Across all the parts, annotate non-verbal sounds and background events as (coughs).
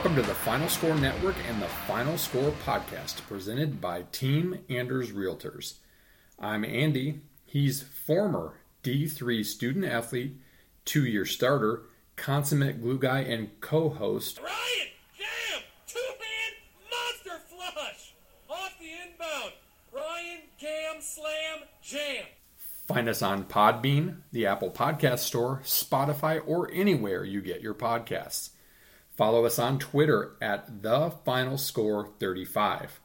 Welcome to the Final Score Network and the Final Score podcast presented by Team Anders Realtors. I'm Andy. He's former D3 student athlete, two year starter, consummate glue guy, and co host. Ryan, jam, two hand monster flush off the inbound. Ryan, cam, slam, jam. Find us on Podbean, the Apple Podcast Store, Spotify, or anywhere you get your podcasts. Follow us on Twitter at the Final Score 35.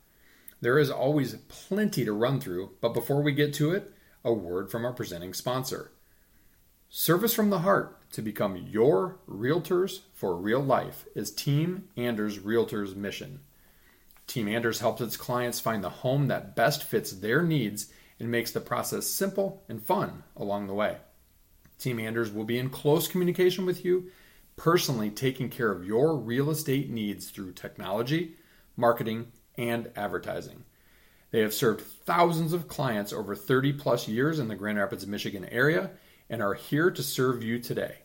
There is always plenty to run through, but before we get to it, a word from our presenting sponsor. Service from the heart to become your realtors for real life is Team Anders Realtors' mission. Team Anders helps its clients find the home that best fits their needs and makes the process simple and fun along the way. Team Anders will be in close communication with you personally taking care of your real estate needs through technology, marketing, and advertising. They have served thousands of clients over 30 plus years in the Grand Rapids, Michigan area and are here to serve you today.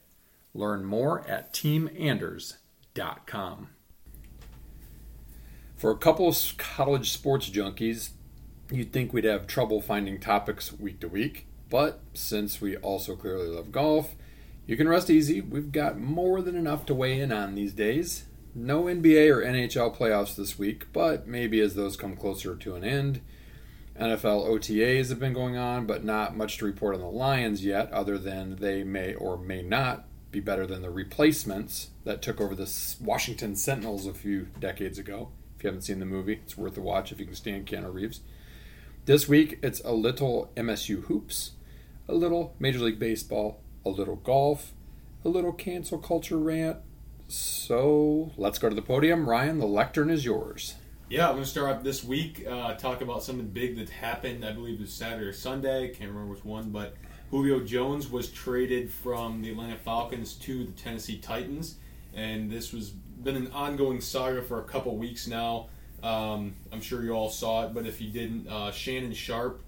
Learn more at teamanders.com. For a couple of college sports junkies, you'd think we'd have trouble finding topics week to week, but since we also clearly love golf, you can rest easy. We've got more than enough to weigh in on these days. No NBA or NHL playoffs this week, but maybe as those come closer to an end. NFL OTAs have been going on, but not much to report on the Lions yet, other than they may or may not be better than the replacements that took over the Washington Sentinels a few decades ago. If you haven't seen the movie, it's worth a watch if you can stand Keanu Reeves. This week, it's a little MSU hoops, a little Major League Baseball, a little golf, a little cancel culture rant. So let's go to the podium. Ryan, the lectern is yours. Yeah, I'm going to start off this week, uh, talk about something big that happened. I believe it was Saturday or Sunday. Can't remember which one, but Julio Jones was traded from the Atlanta Falcons to the Tennessee Titans, and this was been an ongoing saga for a couple weeks now. Um, I'm sure you all saw it, but if you didn't, uh, Shannon Sharpe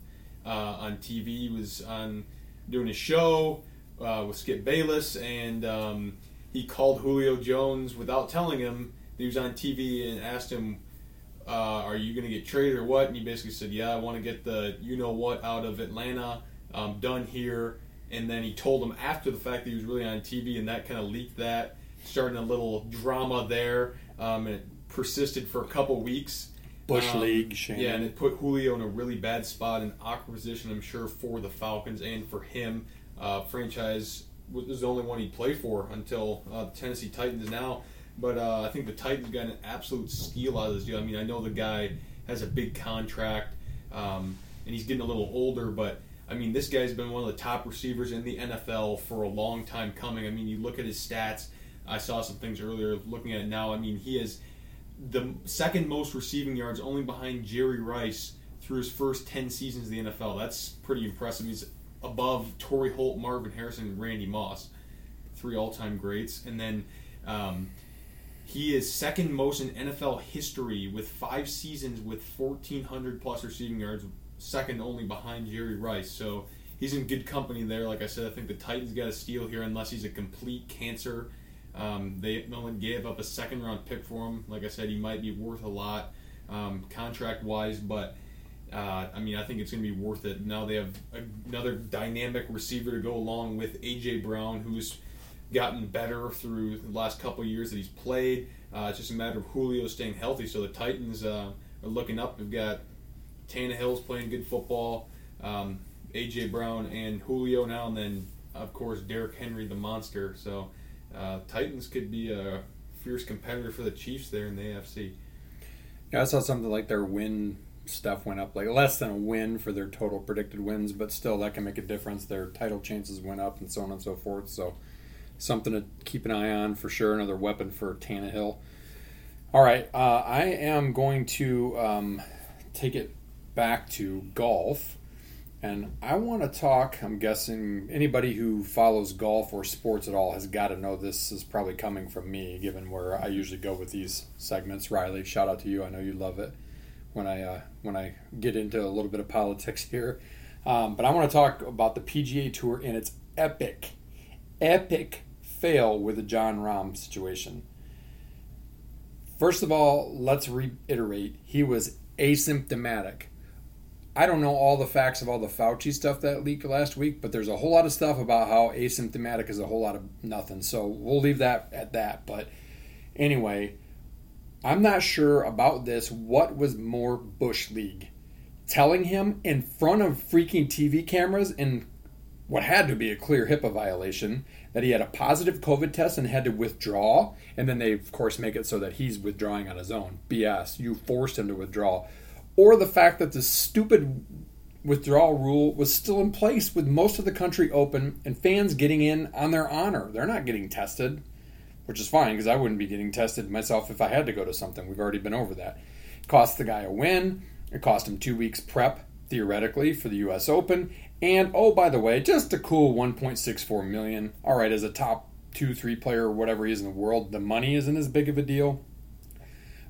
uh, on TV was on doing a show uh, with Skip Bayless, and um, he called Julio Jones without telling him. That he was on TV and asked him, uh, "Are you going to get traded or what?" And he basically said, "Yeah, I want to get the you know what out of Atlanta, um, done here." And then he told him after the fact that he was really on TV, and that kind of leaked that, starting a little drama there, um, and it persisted for a couple weeks. Bush Um, League, Shannon. Yeah, and it put Julio in a really bad spot, an awkward position, I'm sure, for the Falcons and for him. Uh, franchise was the only one he played for until uh, the Tennessee Titans now. But uh, I think the Titans got an absolute steal out of this deal. I mean, I know the guy has a big contract, um, and he's getting a little older, but I mean, this guy's been one of the top receivers in the NFL for a long time coming. I mean, you look at his stats. I saw some things earlier. Looking at it now, I mean, he is the second most receiving yards, only behind Jerry Rice through his first ten seasons in the NFL. That's pretty impressive. He's above Torry Holt, Marvin Harrison, and Randy Moss, three all-time greats, and then. Um, he is second most in NFL history with five seasons with 1,400 plus receiving yards, second only behind Jerry Rice. So he's in good company there. Like I said, I think the Titans got a steal here unless he's a complete cancer. Um, they only gave up a second round pick for him. Like I said, he might be worth a lot um, contract wise, but uh, I mean, I think it's going to be worth it. Now they have another dynamic receiver to go along with AJ Brown, who's gotten better through the last couple years that he's played. Uh, it's just a matter of Julio staying healthy. So the Titans uh, are looking up. They've got Tannehill's playing good football, um, AJ Brown and Julio now, and then of course Derrick Henry, the monster. So uh, Titans could be a fierce competitor for the Chiefs there in the AFC. Yeah, I saw something like their win stuff went up like less than a win for their total predicted wins, but still that can make a difference. Their title chances went up and so on and so forth. So something to keep an eye on for sure. Another weapon for Tannehill. All right, uh, I am going to um, take it back to golf, and I want to talk. I'm guessing anybody who follows golf or sports at all has got to know this is probably coming from me, given where I usually go with these segments. Riley, shout out to you. I know you love it when I uh, when I get into a little bit of politics here. Um, but I want to talk about the PGA Tour and its epic, epic fail with the Jon Rahm situation. First of all, let's reiterate he was asymptomatic. I don't know all the facts of all the Fauci stuff that leaked last week, but there's a whole lot of stuff about how asymptomatic is a whole lot of nothing. So we'll leave that at that. But anyway, I'm not sure about this. What was more Bush League? Telling him in front of freaking TV cameras in what had to be a clear HIPAA violation that he had a positive COVID test and had to withdraw. And then they, of course, make it so that he's withdrawing on his own. BS. You forced him to withdraw or the fact that the stupid withdrawal rule was still in place with most of the country open and fans getting in on their honor. They're not getting tested, which is fine because I wouldn't be getting tested myself if I had to go to something. We've already been over that. It cost the guy a win. It cost him two weeks prep theoretically for the U.S. Open. And oh, by the way, just a cool 1.64 million. All right, as a top two, three player, or whatever he is in the world, the money isn't as big of a deal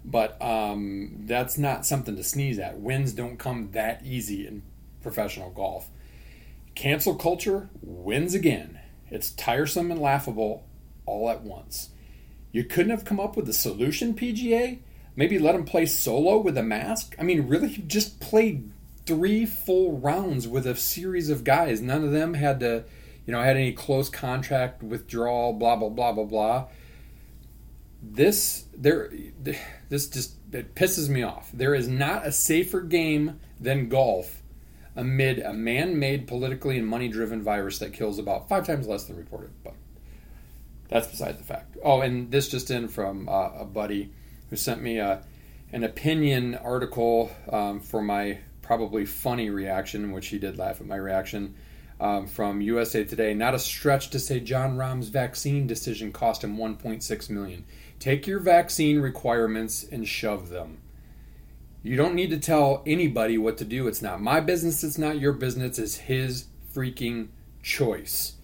but um, that's not something to sneeze at. Wins don't come that easy in professional golf. Cancel culture wins again. It's tiresome and laughable all at once. You couldn't have come up with a solution, PGA? Maybe let him play solo with a mask? I mean, really? Just played three full rounds with a series of guys. None of them had to, you know, had any close contract withdrawal, blah, blah, blah, blah, blah this there this just it pisses me off. There is not a safer game than golf amid a man-made politically and money-driven virus that kills about 5 times less than reported. But that's beside the fact. Oh, and this just in from uh, a buddy who sent me a, an opinion article um, for my probably funny reaction, which he did laugh at my reaction. Um, from USA Today, not a stretch to say Jon Rahm's vaccine decision cost him 1.6 million. Take your vaccine requirements and shove them. You don't need to tell anybody what to do. It's not my business, it's not your business, it's his freaking choice.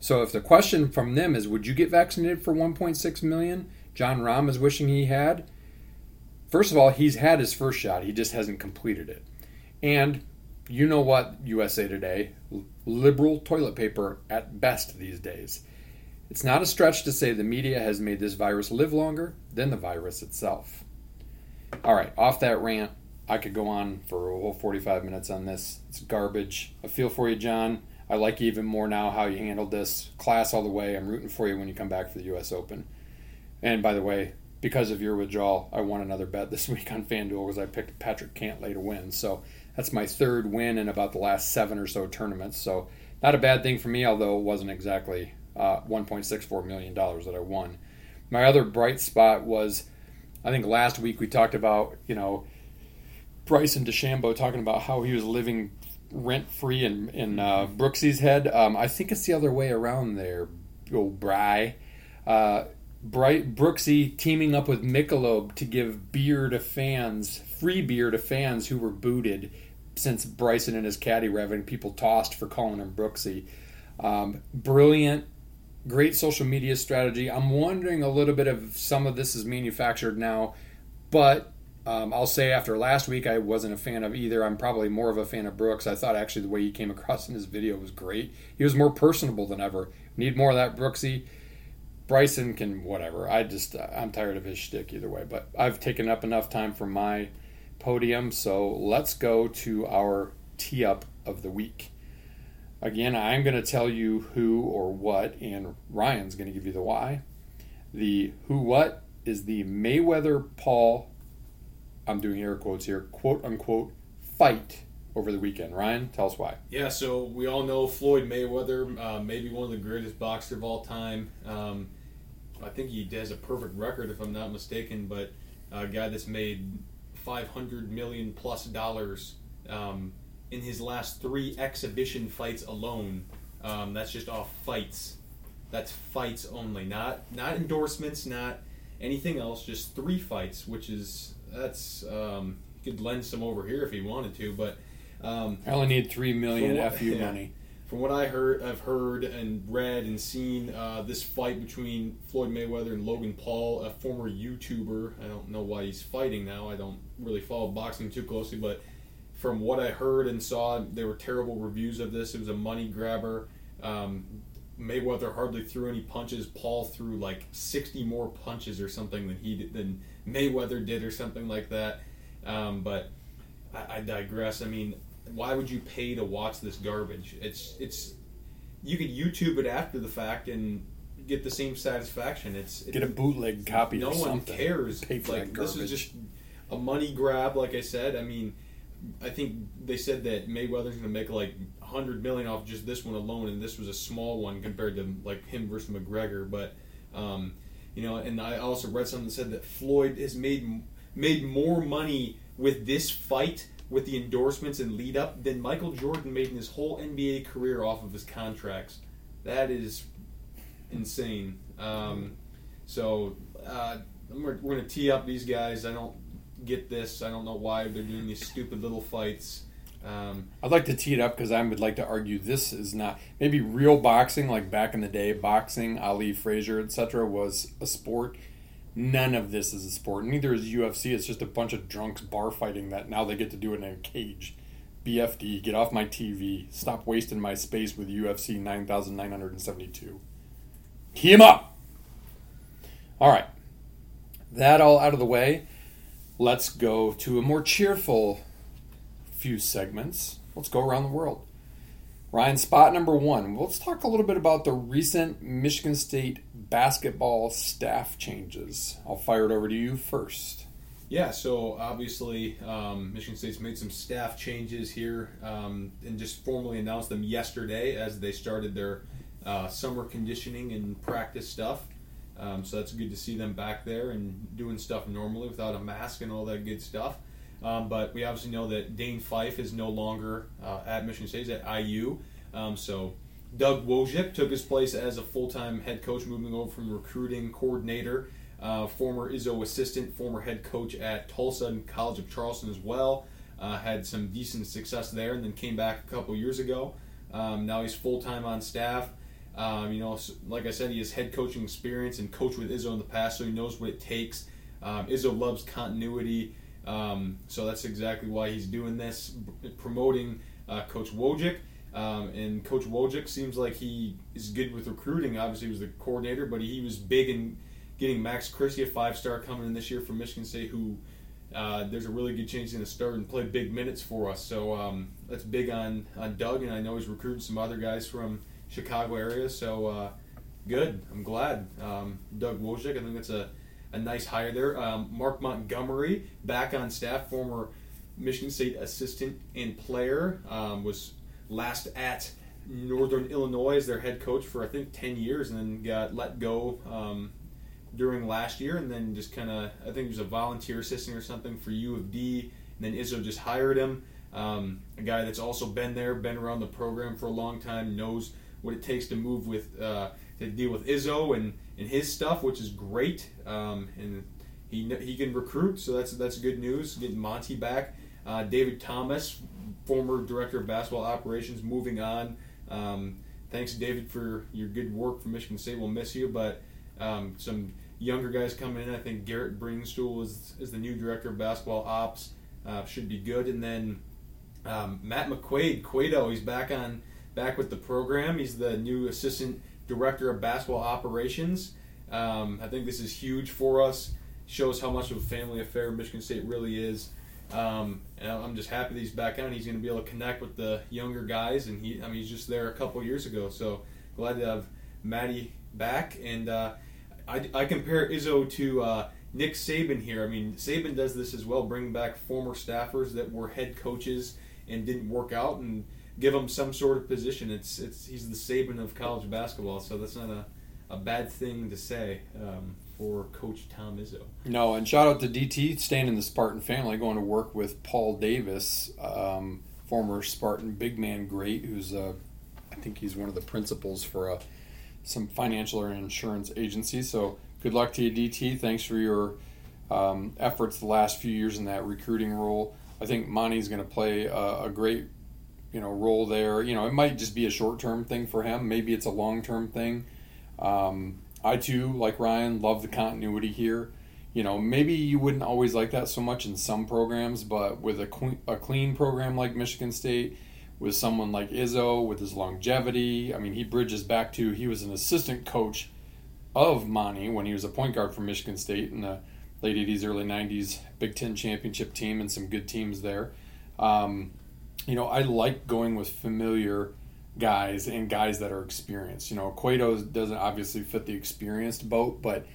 So if the question from them is would you get vaccinated for 1.6 million? Jon Rahm is wishing he had. First of all, he's had his first shot, he just hasn't completed it. And you know what, USA Today, liberal toilet paper at best these days. It's not a stretch to say the media has made this virus live longer than the virus itself. All right, off that rant. I could go on for a whole 45 minutes on this. It's garbage. I feel for you, Jon. I like even more now how you handled this. Class all the way. I'm rooting for you when you come back for the U.S. Open. And by the way, because of your withdrawal, I won another bet this (laughs) week on FanDuel because I picked Patrick Cantlay to win. So that's my third win in about the last seven or so tournaments. So not a bad thing for me, although it wasn't exactly uh, $1.64 million that I won. My other bright spot was, I think last week we talked about, you know, Bryson DeChambeau talking about how he was living rent free in, in uh, Brooksy's head. Um, I think it's the other way around there, old Bry. Uh, Bright Brooksy teaming up with Michelob to give beer to fans, free beer to fans who were booted since Bryson and his caddy were having people tossed for calling him Brooksy. Um, brilliant great social media strategy. I'm wondering a little bit of some of this is manufactured now, but um, I'll say after last week, I wasn't a fan of either. I'm probably more of a fan of Brooks. I thought actually the way he came (laughs) across in his video was great. He was more personable than ever. Need more of that Brooksy. Bryson can whatever. I just uh, I'm tired of his shtick either way. But I've taken up enough time for my podium, so let's go to our tee up of the week. Again, I'm going to tell you who or what, and Ryan's going to give you the why. The who what is the Mayweather Paul, I'm doing air quotes here, quote unquote, fight over the weekend. Ryan, tell us why. Yeah, so we all know Floyd Mayweather, uh, maybe one of the greatest boxers of all time. Um, I think he has a perfect record, if I'm not mistaken, but a guy that's made 500 million plus dollars um, in his last three exhibition fights alone. Um, that's just off fights. That's fights only, not not endorsements, not anything else. Just three fights, which is that's um, he could lend some over here if he wanted to, but um, I only need three million what, fu yeah. (laughs) money. From what I heard, I've heard and read and seen uh, this fight between Floyd Mayweather and Logan Paul, a former YouTuber. I don't know why he's fighting now. I don't really follow boxing too closely, but from what I heard and saw, there were terrible reviews of this. It was a money grabber. Um, Mayweather hardly threw any punches. Paul threw like 60 more punches or something than he did, than Mayweather did or something like that. Um, but I, I digress. I mean, why would you pay to watch this garbage? It's it's you could YouTube it after the fact and get the same satisfaction. It's Get a bootleg copy. no one cares. Pay for like that this is just a money grab. Like I said, I mean, I think they said that Mayweather's going to make like hundred million off just this one alone, and this was a small one compared to like him versus McGregor. But um, you know, and I also read something that said that Floyd has made made more money with this fight with the endorsements and lead up than Michael Jordan made in his whole NBA career off of his contracts. That is insane. Um, so uh, we're, we're going to tee up these guys. I don't get this. I don't know why they're doing these stupid little fights. Um, I'd like to tee it up because I would like to argue this is not maybe real boxing like back in the day. Boxing, Ali, Frazier, etc., was a sport. None of this is a sport. Neither is UFC. It's just a bunch of drunks bar fighting that now they get to do it in a cage. BFD, get off my TV. Stop wasting my space with UFC 9972. Tee him up! All right. That all out of the way. Let's go to a more cheerful few segments. Let's go around the world. Ryan, spot number one. Let's talk a little bit about the recent Michigan State basketball staff changes. I'll fire it over to you first. Yeah, so obviously um, Michigan State's made some staff changes here um, and just formally announced them yesterday as they started their uh, summer conditioning and practice stuff. Um, so that's good to see them back there and doing stuff normally without a mask and all that good stuff. Um, but we obviously know that Dane Fife is no longer uh, at Michigan State, he's at IU. Um, so Doug Wojcik took his place as a full time head coach, moving over from recruiting coordinator uh, former Izzo assistant, former head coach at Tulsa and College of Charleston as well. Uh, had some decent success there, and then came back a couple years ago. Um, now he's full time on staff. Um, you know, like I said, he has head coaching experience and coached with Izzo in the past, so he knows what it takes. Um, Izzo loves continuity, um, so that's exactly why he's doing this, promoting uh, Coach Wojcik. Um, and Coach Wojcik seems like he is good with recruiting. Obviously, he was the coordinator, but he was big in getting Max Christie, a five star coming in this year from Michigan State, who uh, there's a really good chance he's going to start and play big minutes for us. So um, that's big on, on Doug, and I know he's recruiting some other guys from Chicago area. So uh, good. I'm glad. Um, Doug Wojcik, I think that's a, a nice hire there. Um, Mark Montgomery, back on staff, former Michigan State assistant and player, um, was last at Northern Illinois as their head coach for I think 10 years, and then got let go um, during last year, and then just kind of I think he was a volunteer assistant or something for U of D, and then Izzo just hired him. Um, a guy that's also been there, been around the program for a long time, knows what it takes to move with uh, to deal with Izzo and, and his stuff, which is great. Um, and he he can recruit, so that's that's good news. Getting Monty back, uh, David Thomas, former director of basketball operations, moving on. Um, thanks, David, for your good work for Michigan State. We'll miss you, but um, some younger guys coming in. I think Garrett Bringstool is, is the new director of basketball ops. Uh, should be good. And then um, Matt McQuaid, Quado, he's back on back with the program. He's the new assistant director of basketball operations. Um, I think this is huge for us. Shows how much of a family affair Michigan State really is. Um, and I'm just happy that he's back on. He's going to be able to connect with the younger guys, and he, I mean, he's just there a couple years ago. So glad to have Matty back. And uh, I, I compare Izzo to uh, Nick Saban here. I mean, Saban does this as well, bringing back former staffers that were head coaches and didn't work out, and give him some sort of position. It's it's he's the Saban of college basketball, so that's not a, a bad thing to say um, for Coach Tom Izzo. No, and shout out to DT staying in the Spartan family, going to work with Paul Davis, um, former Spartan big man great, who's uh, I think he's one of the principals for uh, some financial or insurance agency. So good luck to you, DT. Thanks for your um, efforts the last few years in that recruiting role. I think Monty's going to play a, a great you know role there. You know, it might just be a short term thing for him. Maybe it's a long term thing. Um, I too, like Ryan, love the continuity here. You know, maybe you wouldn't always like that so much in some programs, but with a, que- a clean program like Michigan State, with someone like Izzo with his longevity. I mean, he bridges back to he was an assistant coach of Monty when he was a point guard for Michigan State in the late 80s, early 90s Big Ten championship team and some good teams there. Um, you know, I like going with familiar guys and guys that are experienced. You know, Cueto doesn't obviously fit the experienced boat, but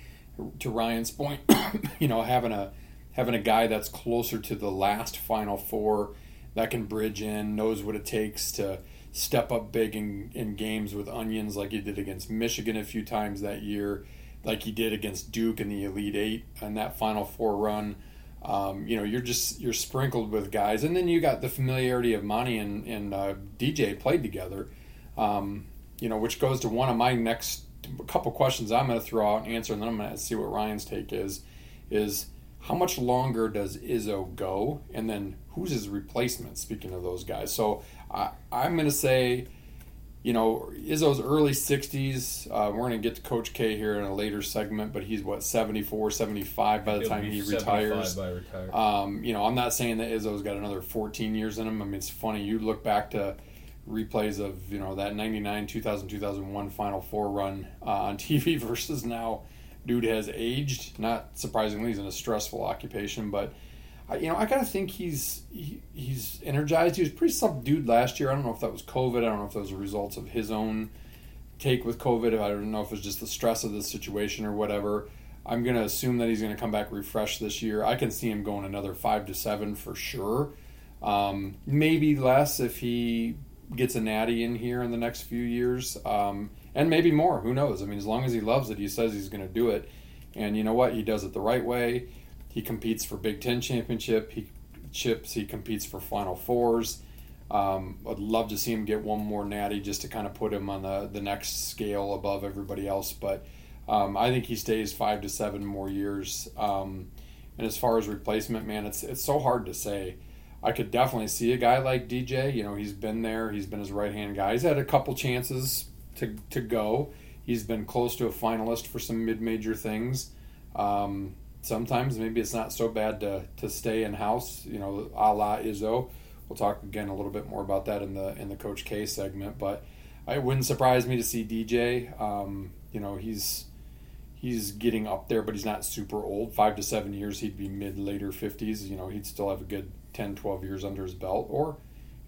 to Ryan's point, (coughs) you know, having a having a guy that's closer to the last Final Four that can bridge in, knows what it takes to step up big in, in games with onions like he did against Michigan a few times that year, like he did against Duke in the Elite Eight and that Final Four run. Um, you know, you're just you're sprinkled with guys, and then you got the familiarity of Monty and, and uh, DJ played together. Um, you know, which goes to one of my next couple questions I'm going to throw out and answer, and then I'm going to see what Ryan's take is. Is how much longer does Izzo go, and then who's his replacement? Speaking of those guys, so I, I'm going to say you know, Izzo's early 60s. Uh, we're going to get to Coach K here in a later segment, but he's what 74, 75 by the He'll time he retires. By retire. Um, you know, I'm not saying that Izzo's got another 14 years in him. I mean, it's funny. You look back to replays of you know that 99, 2000, 2001 Final Four run uh, on (laughs) TV versus now. Dude has aged. Not surprisingly, he's in a stressful occupation, but I- you know, I kind of think he's he, he's energized. He was pretty subdued last year. I don't know if that was COVID. I don't know if that was a result of his own take with COVID. I don't know if it was just the stress of the situation or whatever. I'm gonna assume that he's gonna come back refreshed this year. I can see him going another five to seven for sure. Um, maybe less if he gets a natty in here in the next few years, um, and maybe more. Who knows? I mean, as long as he loves it, he says he's going to do it, and you know what? He does it the right way. He competes for Big Ten championship. He chips. He competes for Final Fours. Um, I'd love to see him get one more natty just to kind of put him on the the next scale above everybody else. But um, I think he stays five to seven more years. Um, and as far as replacement, man, it's it's so hard to say. I could definitely see a guy like DJ. You know, he's been there. He's been his right hand guy. He's had a couple chances to to go. He's been close to a finalist for some mid major things. Um, sometimes maybe it's not so bad to to stay in house. You know, a la Izzo. We'll talk again a little bit more about that in the in the Coach K segment. But it wouldn't surprise me to see DJ. Um, you know, he's he's getting up there, but he's not super old. Five to seven years, he'd be mid later fifties. You know, he'd still have a good 10, 12 years under his belt, or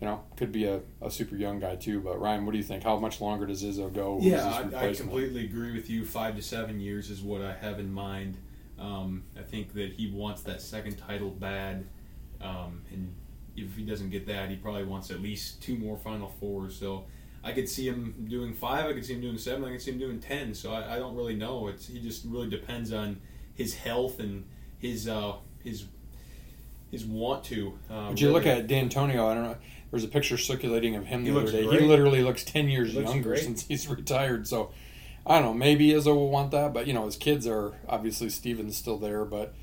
you know, could be a, a super young guy too. But Ryan, what do you think? How much longer does Izzo go? Yeah, I, I completely agree with you. Five to seven years is what I have in mind. Um, I think that he wants that second title bad, um, and if he doesn't get that, he probably wants at least two more Final Fours. So I could see him doing five. I could see him doing seven. I could see him doing ten. So I, I don't really know. It's he just really depends on his health and his uh, his his want to. Uh, But you look really- at D'Antonio. I don't know. There's a picture circulating of him He the other day. great. He literally looks ten years He looks younger great. since he's (laughs) retired. So I don't know. Maybe Izzo will want that, but you know, his kids are obviously Steven's still there, but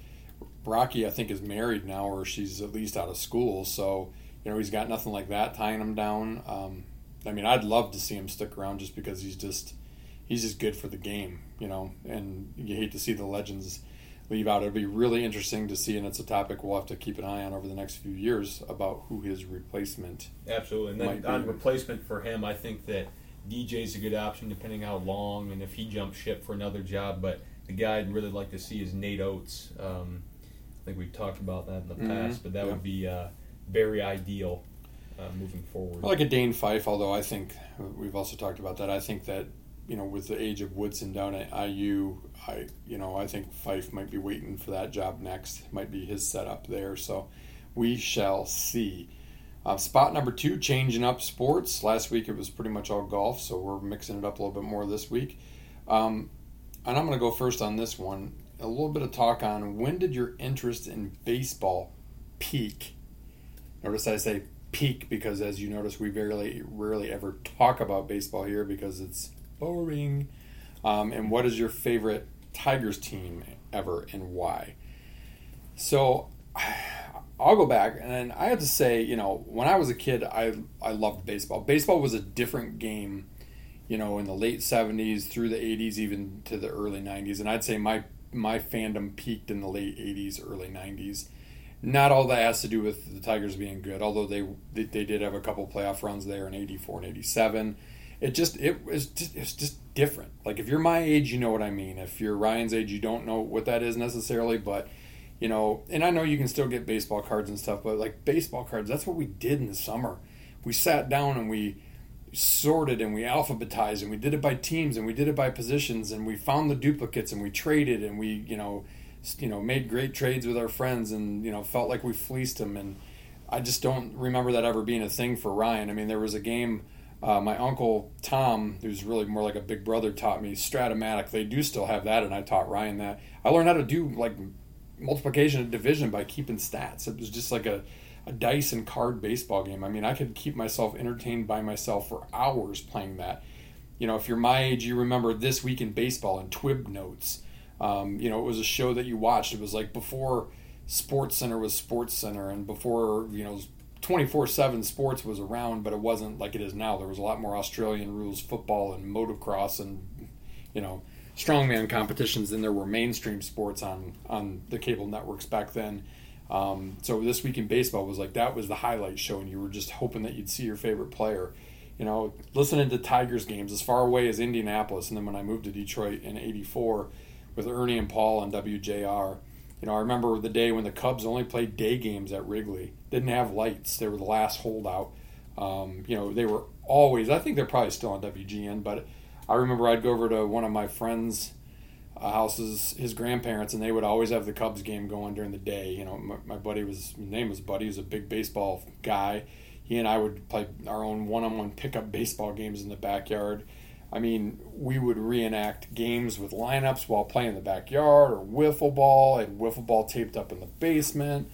Rocky I think is married now, or she's at least out of school. So you know, he's got nothing like that tying him down. Um, I mean, I'd love to see him stick around just because he's just he's just good for the game, you know. And you hate to see the legends leave out. It'd be really interesting to see, and it's a topic we'll have to keep an eye on over the next few years about who his replacement. Absolutely. And then on replacement for him, I think that DJ's is a good option depending how long and if he jumps ship for another job. But the guy I'd really like to see is Nate Oats. Um, I think we've talked about that in the Mhm. past, but that Yeah. would be uh, very ideal uh, moving forward. I like a Dane Fife, although I think we've also talked about that. I think that you know, with the age of Woodson down at IU, I you know I think Fife might be waiting for that job next. Might be his setup there. So we shall see. Uh, spot number two, changing up sports. Last week it was pretty much all golf, so we're mixing it up a little bit more this week. Um, and I'm going to go first on this one. A little bit of talk on when did your interest in baseball peak? Notice I say peak because, as you notice, we rarely, rarely ever talk about baseball here because it's boring. Um, and what is your favorite Tigers team ever and why? So I'll go back and I have to say, you know, when I was a kid, I I loved baseball. Baseball was a different game, you know, in the late '70s through the '80s, even to the early '90s. And I'd say my my fandom peaked in the late '80s, early '90s. Not all that has to do with the Tigers being good, although they they, they did have a couple playoff runs there in '84 and '87. It just it was just it's just different. Like if you're my age, you know what I mean. If you're Ryan's age, you don't know what that is necessarily, but you know, and I know you can still get baseball cards and stuff, but like baseball cards, that's what we did in the summer. We sat down and we sorted and we alphabetized and we did it by teams and we did it by positions and we found the duplicates and we traded and we, you know, you know, made great trades with our friends and, you know, felt like we fleeced them and I just don't remember that ever being a thing for Ryan. I mean, there was a game uh, my uncle Tom, who's really more like a big brother, taught me Strat-O-Matic. They do still have that, and I taught Ryan that. I learned how to do like multiplication and division by keeping stats. It was just like a, a dice and card baseball game. I mean, I could keep myself entertained by myself for hours playing that. You know, if you're my age, you remember This Week in Baseball and Twib Notes. Um, you know, it was a show that you watched. It was like before Sports Center was Sports Center and before, you know, 24 7 sports was around, but it wasn't like it is now. There was a lot more Australian rules football and motocross and, you know, strongman competitions than there were mainstream sports on, on the cable networks back then. Um, so this week in baseball was like that was the highlight show, and you were just hoping that you'd see your favorite player. You know, listening to Tigers games as far away as Indianapolis, and then when I moved to Detroit in '84 with Ernie and Paul on WJR you know, I remember the day when the Cubs only played day games at Wrigley. Didn't have lights. They were the last holdout. Um, you know, they were always. I think they're probably still on WGN, but I remember I'd go over to one of my friends' uh, houses, his grandparents, and they would always have the Cubs game going during the day. You know, my, my buddy was his name was Buddy. He was a big baseball guy. He and I would play our own one-on-one pickup baseball games in the backyard I mean, we would reenact games with lineups while playing in the backyard or wiffle ball and wiffle ball taped up in the basement.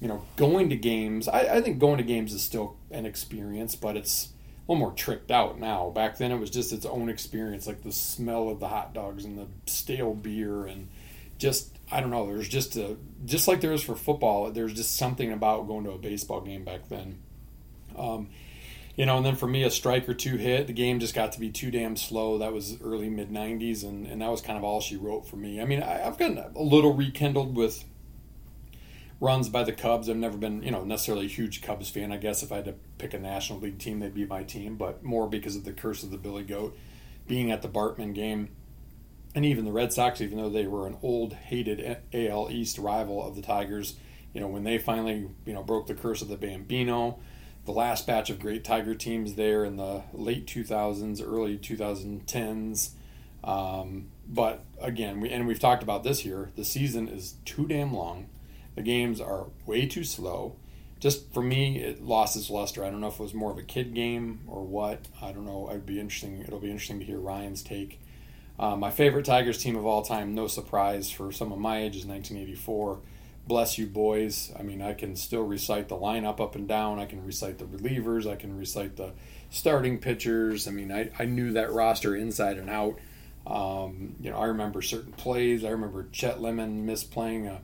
You know, going to games, I, I think going to games is still an experience, but it's little more tricked out now. Back then, it was just its own experience, like the smell of the hot dogs and the stale beer and just I don't know. There's just a just like there is for football. There's just something about going to a baseball game back then. Um, you know, and then for me, a strike or two hit. The game just got to be too damn slow. That was early mid '90s, and, and that was kind of all she wrote for me. I mean, I, have gotten a little rekindled with runs by the Cubs. I've never been, you know, necessarily a huge Cubs fan. I guess if I had to pick a National League team, they'd be my team, but more because of the curse of the Billy Goat being at the Bartman game. And even the Red Sox, even though they were an old, hated AL East rival of the Tigers, you know, when they finally, you know, broke the curse of the Bambino, the last batch of great Tiger teams there in the late 2000s, early 2010s. Um, but again, we and we've talked about this here. The season is too damn long. The games are way too slow. Just for me, it lost its luster. I don't know if it was more of a kid game or what. I don't know. It'd be interesting. It'll be interesting to hear Ryan's take. Uh, my favorite Tigers team of all time, no surprise for some of my age, is 1984 bless you boys. I mean, I can still recite the lineup up and down. I can recite the relievers. I can recite the starting pitchers. I mean, I, I knew that roster inside and out. Um, you know, I remember certain plays. I remember Chet Lemon misplaying a,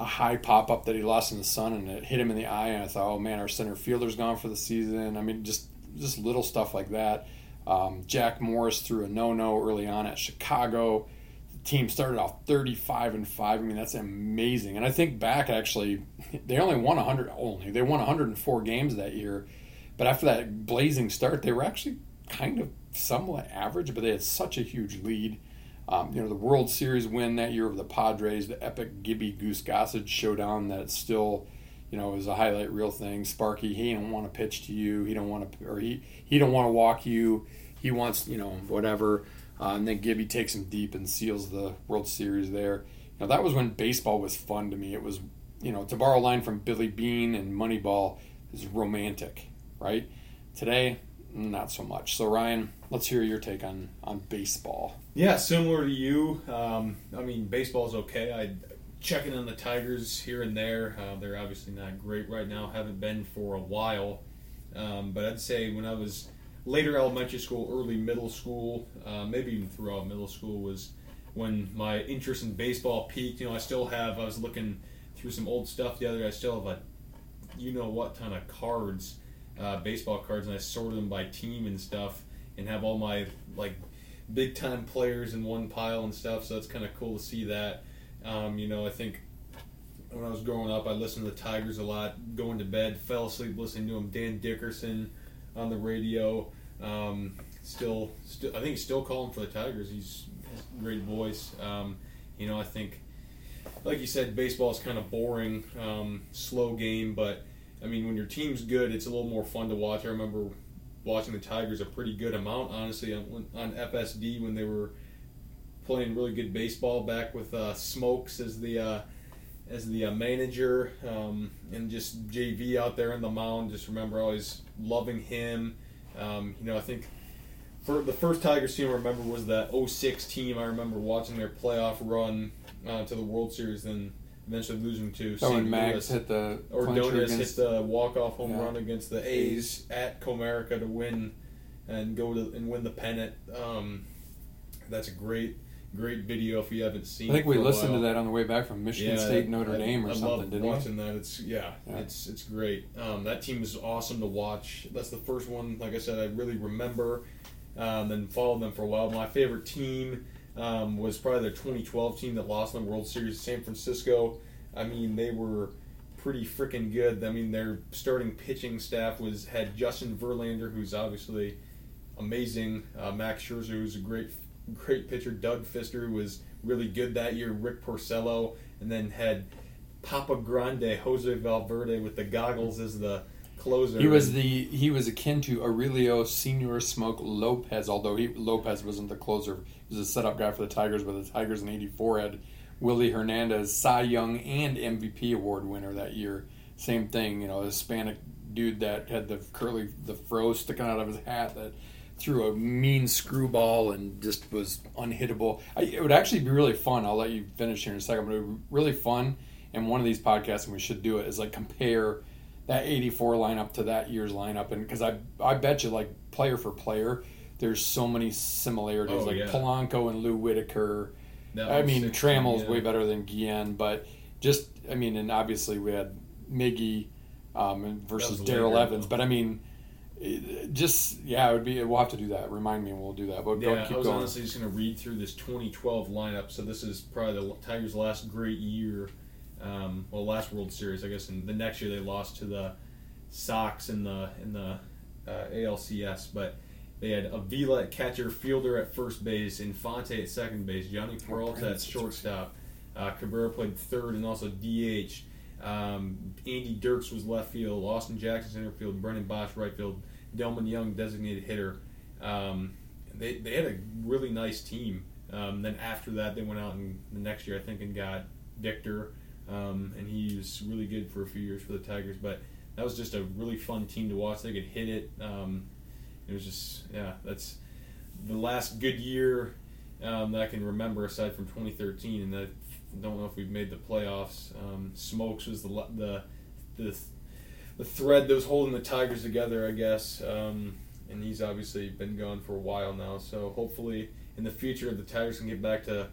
a high pop up that he lost in the sun and it hit him in the eye. And I thought, oh man, our center fielder's gone for the season. I mean, just just little stuff like that. Um, Jack Morris threw a no no early on at Chicago The team started off 35 and 5 i mean that's amazing and i think back actually (laughs) they only won 100 only they won 104 games that year but after that blazing start they were actually kind of somewhat average but they had such a huge lead um, you know the world series win that year of the padres the epic gibby goose gossage showdown that still you know is a highlight real thing sparky he don't want to pitch to you he don't want to or he he don't want to walk you he wants you know whatever uh, and then Gibby takes him deep and seals the World Series there. You know, that was when baseball was fun to me. It was, you know, to borrow a line from Billy Beane and Moneyball, is romantic, right? Today, not so much. So Ryan, let's hear your take on on baseball. Yeah, similar to you. Um, I mean, baseball's okay. I checking on the Tigers here and there. Uh, they're obviously not great right now. Haven't been for a while. Um, but I'd say when I was later elementary school, early middle school, uh, maybe even throughout middle school was when my interest in baseball peaked. You know, I still have. I was looking through some old stuff the other day. I still have a, you know what, ton of cards, uh, baseball cards, and I sorted them by team and stuff, and have all my like big time players in one pile and stuff. So it's kind of cool to see that. Um, you know, I think when I was growing up, I listened to the Tigers a lot. Going to bed, fell asleep listening to them. Dan Dickerson on the radio. Um, still, still, I think he's still calling for the Tigers. He's, great voice. Um, you know, I think, like you said, baseball is kind of boring, um, slow game. But I mean, when your team's good, it's a little more fun to watch. I remember watching the Tigers a pretty good amount, honestly, on, on FSD when they were playing really good baseball back with uh, Smokes as the uh, as the uh, manager um, and just JV out there on the mound. Just remember always loving him. Um, you know, I think for the first Tigers team I remember was that 06 team. I remember watching their playoff run uh, to the World Series, then eventually losing to Oh, St. Max Louis. hit the Or Ordonez hit the walk-off home Yeah. run against the A's at Comerica to win and go to and win the pennant. Um, that's a great, great video if you haven't seen. It. I think we listened to that on the way back from Michigan Yeah, State, Notre I- Dame, or I something, didn't we? watching that. It's yeah, Yeah. it's it's great. Um, that team is awesome to watch. That's the first one, like I said, I really remember. Um, then followed them for a while. My favorite team um, was probably the 2012 team that lost in the World Series, San Francisco. I mean, they were pretty freaking good. I mean, their starting pitching staff was had Justin Verlander, who's obviously amazing. Uh, Max Scherzer, who's a great great pitcher. Doug Fister, who was really good that year. Rick Porcello, and then had Papa Grande, Jose Valverde with the goggles as the closer. He was the he was akin to Aurelio Señor Smoke Lopez, although he Lopez wasn't the closer. He was a setup guy for the Tigers, but the Tigers in '84 had Willie Hernandez, Cy Young and MVP award winner that year. Same thing, you know, a Hispanic dude that had the curly the fro sticking out of his hat that threw a mean screwball and just was unhittable. I, it would actually be really fun. I'll let you finish here in a second, but it would be really fun. And one of these podcasts, and we should do it, is like compare that 84 lineup to that year's lineup and because I I bet you like player for player there's so many similarities Oh, like yeah. Polanco and Lou Whitaker I mean 16, Trammell's yeah. way better than Guillen but just I mean and obviously we had Miggy um, versus Darrell Evans though. but I mean just yeah it would be we'll have to do that remind me and we'll do that but Yeah, I was going honestly just going to read through this 2012 lineup. So this is probably the Tigers' last great year. Um, well, last World Series, I guess. And the next year they lost to the Sox in the in the uh, ALCS, but they had Avila at catcher, Fielder at first base, Infante at second base, Jhonny Peralta at shortstop. Uh, Cabrera played third and also DH. Um, Andy Dirks was left field. Austin Jackson center field. Brennan Boesch right field. Delmon Young designated hitter. Um, they they had a really nice team. Um, then after that, they went out and the next year I think and got Victor, um, and he was really good for a few years for the Tigers. But that was just a really fun team to watch. They could hit it. Um, it was just yeah, that's the last good year um, that I can remember aside from 2013, and I don't know if we've made the playoffs. Um, Smokes was the the the the thread that was holding the Tigers together, I guess. Um, and he's obviously been gone for a while now. So hopefully, in the future, the Tigers can get back to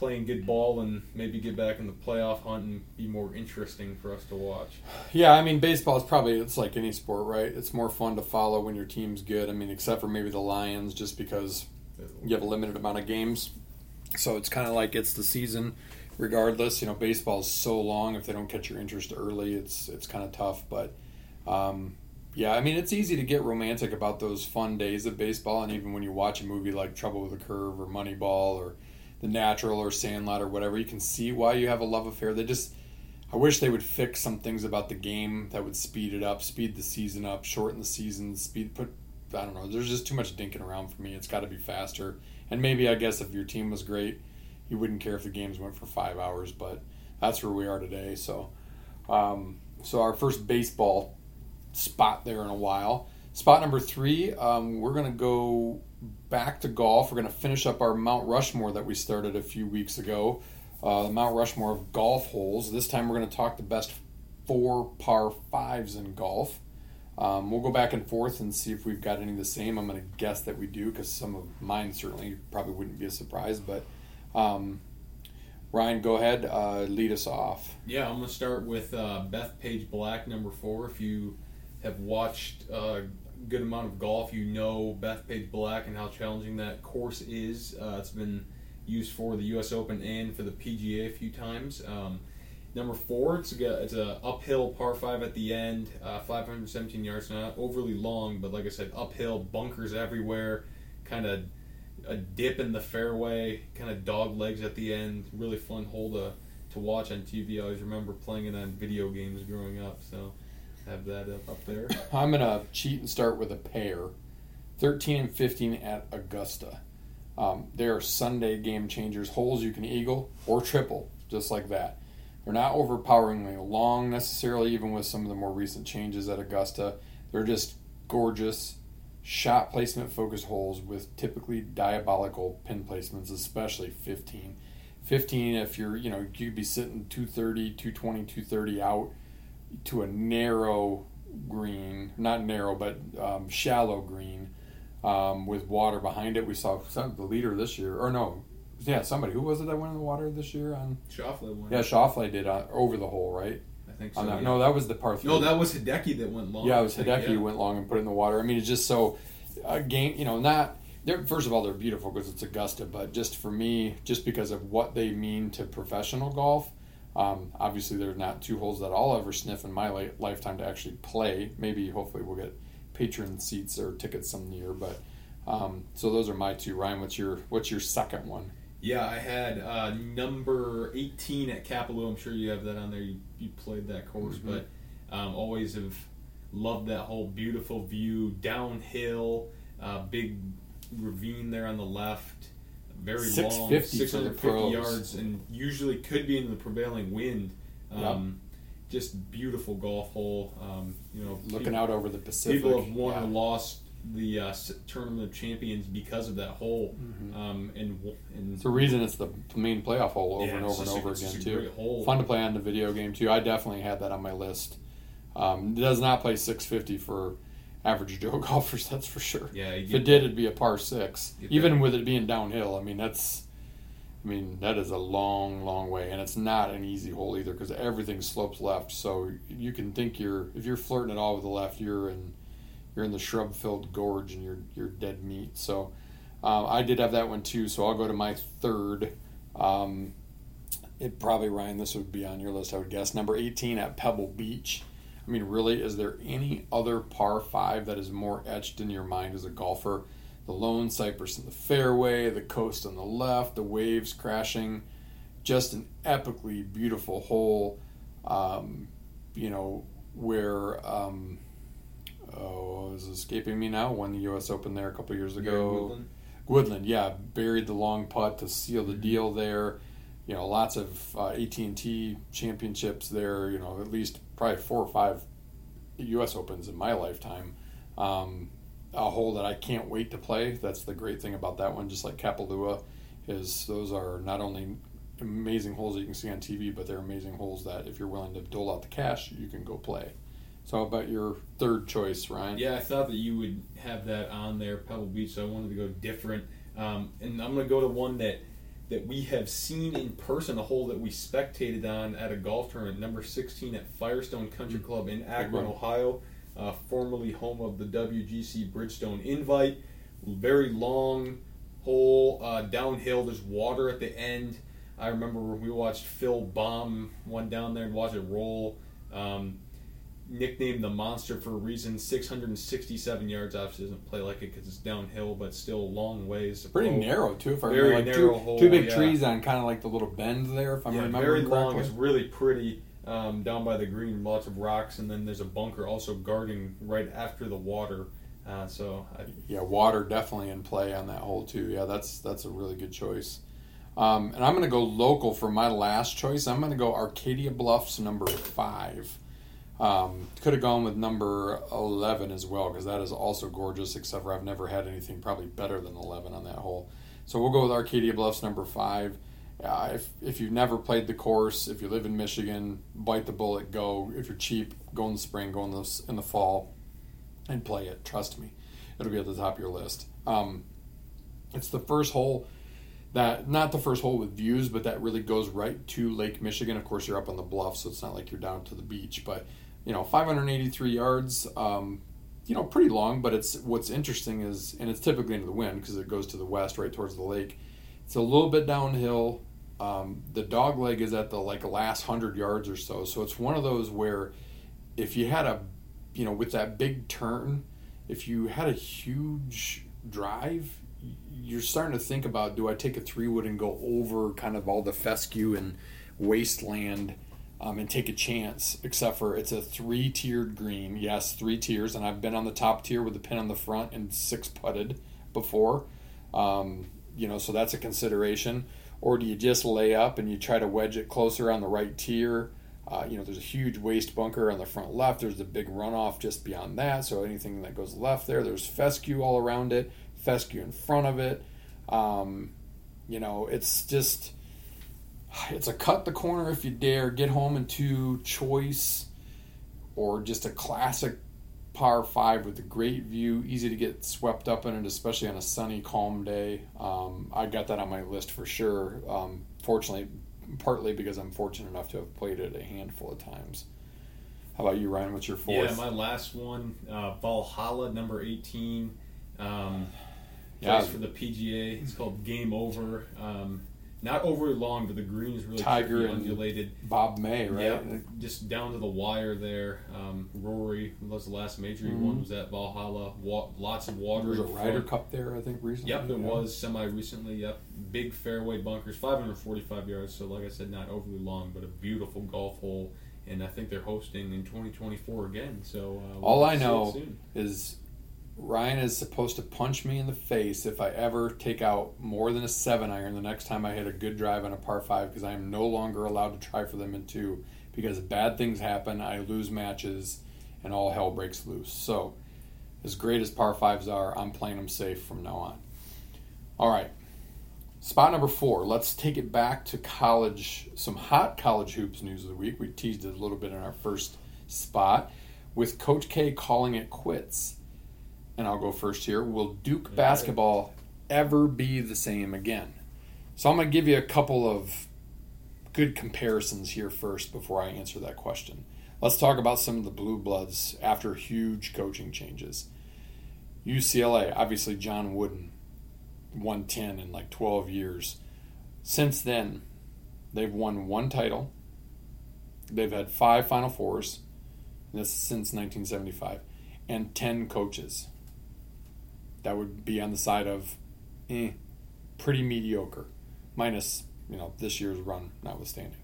playing good ball and maybe get back in the playoff hunt and be more interesting for us to watch. Yeah, I mean, baseball is probably it's like any sport, right? It's more fun to follow when your team's good. I mean, except for maybe the Lions, just because you have a limited amount of games. So it's kind of like it's the season, regardless. You know, baseball is so long. If they don't catch your interest early, it's it's kind of tough. But um, yeah, I mean, it's easy to get romantic about those fun days of baseball, and even when you watch a movie like Trouble with a Curve or Moneyball or The Natural or Sandlot or whatever, you can see why you have a love affair. They just I wish they would fix some things about the game that would speed it up, speed the season up, shorten the season, speed put I don't know. There's just too much dinking around for me. It's got to be faster. And maybe I guess if your team was great, you wouldn't care if the games went for five hours. But that's where we are today. So, um, so our first baseball spot there in a while. Spot number three, um, we're gonna go back to golf. We're gonna finish up our Mount Rushmore that we started a few weeks ago. Uh, the Mount Rushmore of golf holes. This time we're gonna talk the best four par fives in golf. Um, we'll go back and forth and see if we've got any the same. I'm going to guess that we do because some of mine certainly probably wouldn't be a surprise. But um, Ryan, go ahead, uh, lead us off. Yeah, I'm going to start with uh, Bethpage Black, number four. If you have watched uh, good amount of golf, you know Bethpage Black and how challenging that course is. Uh, it's been used for the U.S. Open and for the PGA a few times. Um, Number four, it's a it's a uphill par five at the end, uh, 517 yards, not overly long, but like I said, uphill, bunkers everywhere, kind of a dip in the fairway, kind of dog legs at the end. Really fun hole to to watch on TV. I always remember playing it on video games growing up, so have that up, up there. (coughs) I'm gonna cheat and start with a pair, 13 and 15 at Augusta. Um, they are Sunday game changers, holes you can eagle or triple, just like that. They're not overpoweringly long necessarily, even with some of the more recent changes at Augusta. They're just gorgeous shot placement focused holes with typically diabolical pin placements, especially 15. 15, if you're, you know, you'd be sitting 230, 220, 230 out to a narrow green, not narrow, but um, shallow green um, with water behind it. We saw some, the leader this year, or no, yeah, somebody. Who was it that went in the water this year? On Schauffele won. yeah, Schauffele did uh, over the hole, right? I think so. That, yeah. No, that was the par three. No, that was Hideki that went long. Yeah, it was think, Hideki yeah. who went long and put it in the water. I mean, it's just so a game. You know, not they're first of all they're beautiful because it's Augusta, but just for me, just because of what they mean to professional golf. Um, obviously, there's not two holes that I'll ever sniff in my li- lifetime to actually play. Maybe, hopefully, we'll get patron seats or tickets some year. But um, so those are my two. Ryan, what's your what's your second one? Yeah, I had uh, number 18 at Kapalua. I'm sure you have that on there. You, you played that course, Mhm. but um, always have loved that whole beautiful view downhill, uh, big ravine there on the left. Very long, 650 for the 650 yards, and usually could be in the prevailing wind. Um, Just beautiful golf hole. Um, you know, Looking people- out over the Pacific. People have won Yeah. or lost the uh, tournament of champions because of that hole, Mhm. um, and and It's the reason it's the main playoff hole over Yeah, and over and just a- over again too. Fun to play on the video game too. I definitely had that on my list. Um, it does not play 650 for average Joe (laughs) golfers, that's for sure. Yeah, you If it did, it'd be a par six. Even that. with it being downhill, I mean that's, I mean that is a long, long way, and it's not an easy hole either because everything slopes left. So you can think you're if you're flirting at all with the left, you're in you're in the shrub filled gorge and you're you're dead meat. So um, I did have that one too. So I'll go to my third. Um, it probably Ryan. This would be on your list, I would guess. Number eighteen at Pebble Beach. I mean, really, is there any other par five that is more etched in your mind as a golfer? The lone cypress in the fairway, the coast on the left, the waves crashing, just an epically beautiful hole. Um, you know where um, oh, is escaping me now. Won the U.S. Open there a couple years ago. Woodland. Woodland, yeah, buried the long putt to seal the deal there. You know, lots of uh, AT&T championships there. You know, at least probably four or five U.S. Opens in my lifetime. Um, a hole that I can't wait to play. That's the great thing about that one. Just like Kapalua, is those are not only amazing holes that you can see on TV, but they're amazing holes that if you're willing to dole out the cash, you can go play. So, how about your third choice, Ryan? Yeah, I thought that you would have that on there, Pebble Beach. So I wanted to go different, um, and I'm going to go to one that that we have seen in person, a hole that we spectated on at a golf tournament, number 16 at Firestone Country Club in Akron. Ohio, uh, formerly home of the WGC Bridgestone Invite. Very long hole uh, downhill. There's water at the end. I remember we watched Phil Baum one down there and watched it roll. Um, nicknamed the monster for a reason. 667 yards. Obviously, doesn't play like it because it's downhill, but still a long ways. Pretty narrow too, if I Very remember. Like narrow two, hole, two big yeah. trees on kind of like the little bend there, if I'm Yeah, remembering very long. correctly. It's really pretty. Um, down by the green, lots of rocks, and then there's a bunker also guarding right after the water. Uh, so I, Yeah, water definitely in play on that hole too. Yeah, that's that's a really good choice. Um, and I'm going to go local for my last choice. I'm going to go Arcadia Bluffs number five. Um, could have gone with number 11 as well because that is also gorgeous, except for I've never had anything probably better than 11 on that hole. So we'll go with Arcadia Bluffs number five. Uh, if, if you've never played the course, if you live in Michigan, bite the bullet, go. If you're cheap, go in the spring, go in the, in the fall, and play it. Trust me, it'll be at the top of your list. Um, it's the first hole that not the first hole with views, but that really goes right to Lake Michigan. Of course, you're up on the bluff, so it's not like you're down to the beach. But you know, 583 yards. Um, you know, pretty long. But it's what's interesting is, and it's typically into the wind because it goes to the west, right towards the lake. It's a little bit downhill. Um, the dog leg is at the like last hundred yards or so. So it's one of those where if you had a, you know, with that big turn, if you had a huge drive, you're starting to think about do I take a three wood and go over kind of all the fescue and wasteland um, and take a chance, except for it's a three tiered green. Yes, three tiers, and I've been on the top tier with the pin on the front and six putted before. Um, you know, so that's a consideration. Or do you just lay up and you try to wedge it closer on the right tier? Uh, you know, there's a huge waste bunker on the front left. There's a big runoff just beyond that. So anything that goes left there, there's fescue all around it, fescue in front of it. Um, you know, it's just (sighs) it's a cut the corner if you dare, get home in two choice, or just a classic par five with a great view, easy to get swept up in it, especially on a sunny, calm day. Um, I got that on my list for sure. Um, fortunately, partly because I'm fortunate enough to have played it a handful of times. How about you, Ryan? What's your fourth? Yeah, my last one, uh, Valhalla, number 18. Um, (sighs) Yeah. for the PGA. It's called Game Over. Um, not overly long, but the green is really Tiger and undulated. Bob May, right? Yeah, just down to the wire there. Um, Rory was the last major he won was at Valhalla. Wa- lots of water. There was a Ryder. Cup there, I think, recently. Yep, it Yeah. was semi recently. Yep, big fairway bunkers, 545 yards. So, like I said, not overly long, but a beautiful golf hole. And I think they're hosting in 2024 again. So uh, we'll All I know soon. is Ryan is supposed to punch me in the face if I ever take out more than a seven iron the next time I hit a good drive on a par five because I am no longer allowed to try for them in two because bad things happen. I lose matches and all hell breaks loose. So, as great as par fives are, I'm playing them safe from now on. All right. Spot number four. Let's take it back to college. Some hot college hoops news of the week. We teased it a little bit in our first spot with Coach K calling it quits. And I'll go first here. Will Duke basketball ever be the same again? So I'm going to give you a couple of good comparisons here first before I answer that question. Let's talk about some of the blue bloods after huge coaching changes. UCLA, obviously John Wooden, 110 in like 12 years. Since then, they've won one title. They've had five Final Fours. This is since 1975, and 10 coaches. That would be on the side of, eh, pretty mediocre, minus you know this year's run notwithstanding.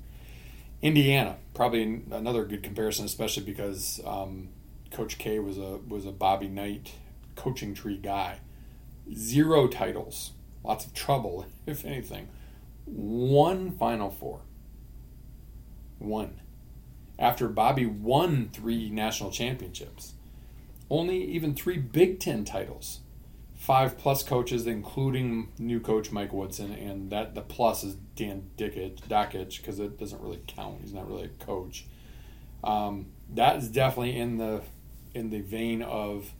Indiana, probably another good comparison, especially because um, Coach K was a was a Bobby Knight coaching tree guy. Zero titles, lots of trouble, (laughs) if anything. One Final Four. One. After Bobby won three national championships, only even three Big Ten titles. Five plus coaches, including new coach Mike Woodson, and that the plus is Dan Dakich, because it doesn't really count. He's not really a coach. Um, that is definitely in the in the vein of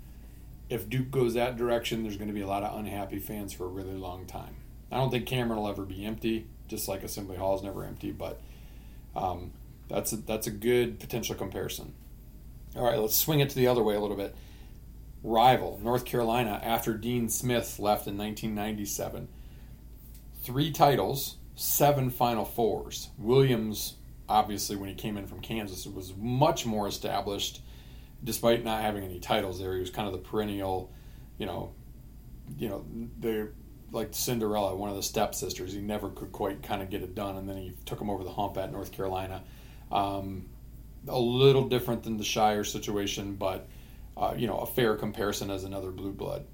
if Duke goes that direction, there's going to be a lot of unhappy fans for a really long time. I don't think Cameron will ever be empty, just like Assembly Hall is never empty. But um, that's a, that's a good potential comparison. All right, let's swing it to the other way a little bit. Rival North Carolina after Dean Smith left in 1997. Three titles, seven Final Fours. Williams, obviously, when he came in from Kansas, was much more established, despite not having any titles there. He was kind of the perennial, you know, you know, the like Cinderella, one of the stepsisters. He never could quite kind of get it done, and then he took him over the hump at North Carolina. Um, a little different than the Scheyer situation, but uh, you know, a fair comparison as another blue blood.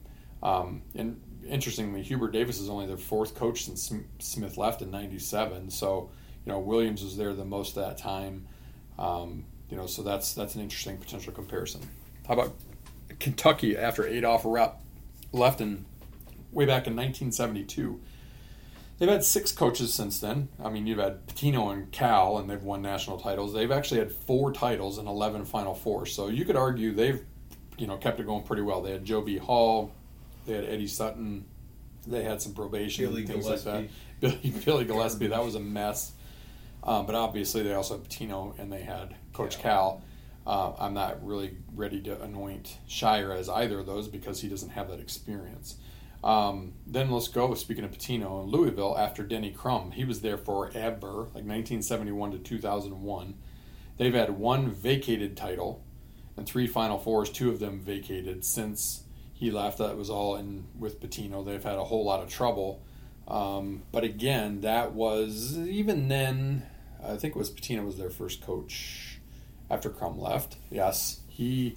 Um, and interestingly, Hubert Davis is only their fourth coach since Smith left in '97. So, you know, Williams was there the most of that time. Um, you know, so that's that's an interesting potential comparison. How about Kentucky after Adolph Rupp left in way back in 1972? They've had six coaches since then. I mean, you've had Pitino and Cal, and they've won national titles. They've actually had four titles and 11 Final Fours. So you could argue they've, you know, kept it going pretty well. They had Joe B. Hall, they had Eddie Sutton, they had some probation Billy things like Gillispie. that. (laughs) Billy, Billy Gillispie, that was a mess. Um, but obviously, they also had Pitino and they had Coach Cal. Uh, I'm not really ready to anoint Scheyer as either of those because he doesn't have that experience. Um, then let's go. Speaking of Pitino in Louisville, after Denny Crum, he was there forever, like 1971 to 2001. They've had one vacated title and three Final Fours, two of them vacated since he left. That was all in with Pitino. They've had a whole lot of trouble. Um, but again, that was even then. I think it was Pitino was their first coach after Crum left. Yes, he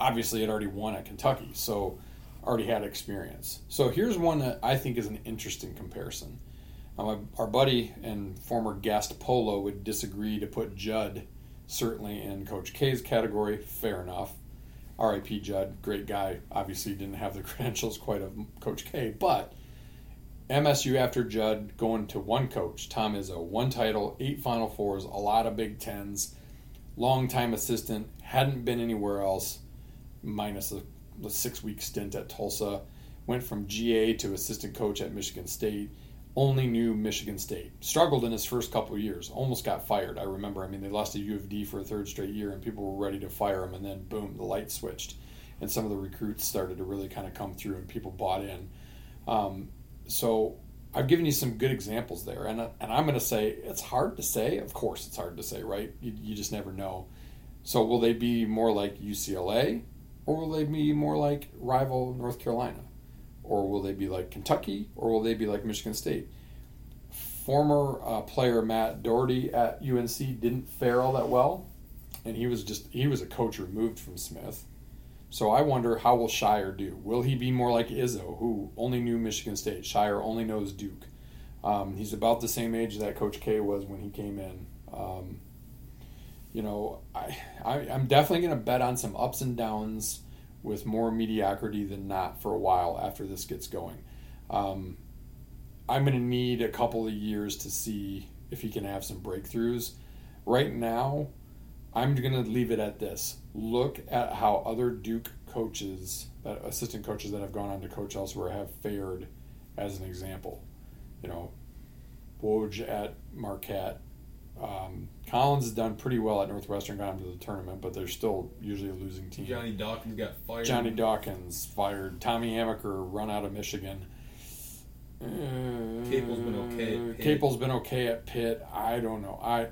obviously had already won at Kentucky, so already had experience. So here's one that I think is an interesting comparison. Um, our buddy and former guest Polo would disagree to put Jud certainly in Coach K's category. Fair enough. R.I.P. Jud, great guy. Obviously didn't have the (laughs) credentials quite of Coach K, but MSU after Jud going to one coach. Tom Izzo, one title, eight Final Fours, a lot of Big Tens, long time assistant, hadn't been anywhere else, minus a, a six week stint at Tulsa. Went from GA to assistant coach at Michigan State. Only knew Michigan State. Struggled in his first couple years. Almost got fired. I remember. I mean, they lost to U of D for a third straight year, and people were ready to fire him. And then, boom, the light switched, and some of the recruits started to really kind of come through, and people bought in. Um, so I've given you some good examples there, and and I'm going to say it's hard to say. Of course, it's hard to say, right? You, you just never know. So will they be more like UCLA, or will they be more like rival North Carolina, or will they be like Kentucky, or will they be like Michigan State? Former uh, player Matt Doherty at UNC didn't fare all that well, and he was just he was a coach removed from Smith. So I wonder how will Scheyer do? Will he be more like Izzo, who only knew Michigan State? Scheyer only knows Duke. Um, he's about the same age that Coach K was when he came in. Um, you know, I, I I'm definitely going to bet on some ups and downs with more mediocrity than not for a while after this gets going. Um, I'm going to need a couple of years to see if he can have some breakthroughs. Right now, I'm going to leave it at this. Look at how other Duke coaches, assistant coaches that have gone on to coach elsewhere, have fared as an example. You know, Woj at Marquette. Um, Collins has done pretty well at Northwestern, got him to the tournament, but they're still usually a losing team. Johnny Dawkins got fired. Johnny Dawkins fired. Tommy Amaker run out of Michigan. Capel's been okay at Pitt. Capel's been okay at Pitt. I don't know. I,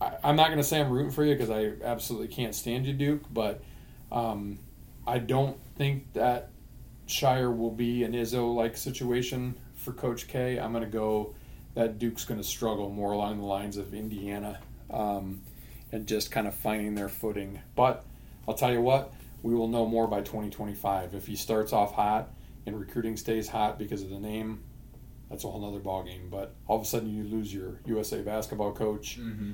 I I'm not going to say I'm rooting for you because I absolutely can't stand you, Duke. But um, I don't think that Scheyer will be an Izzo like situation for Coach K. I'm going to go that Duke's going to struggle more along the lines of Indiana um, and just kind of finding their footing. But I'll tell you what, we will know more by 2025. If he starts off hot and recruiting stays hot because of the name, that's a whole other ballgame. But all of a sudden you lose your USA basketball coach. Mm-hmm.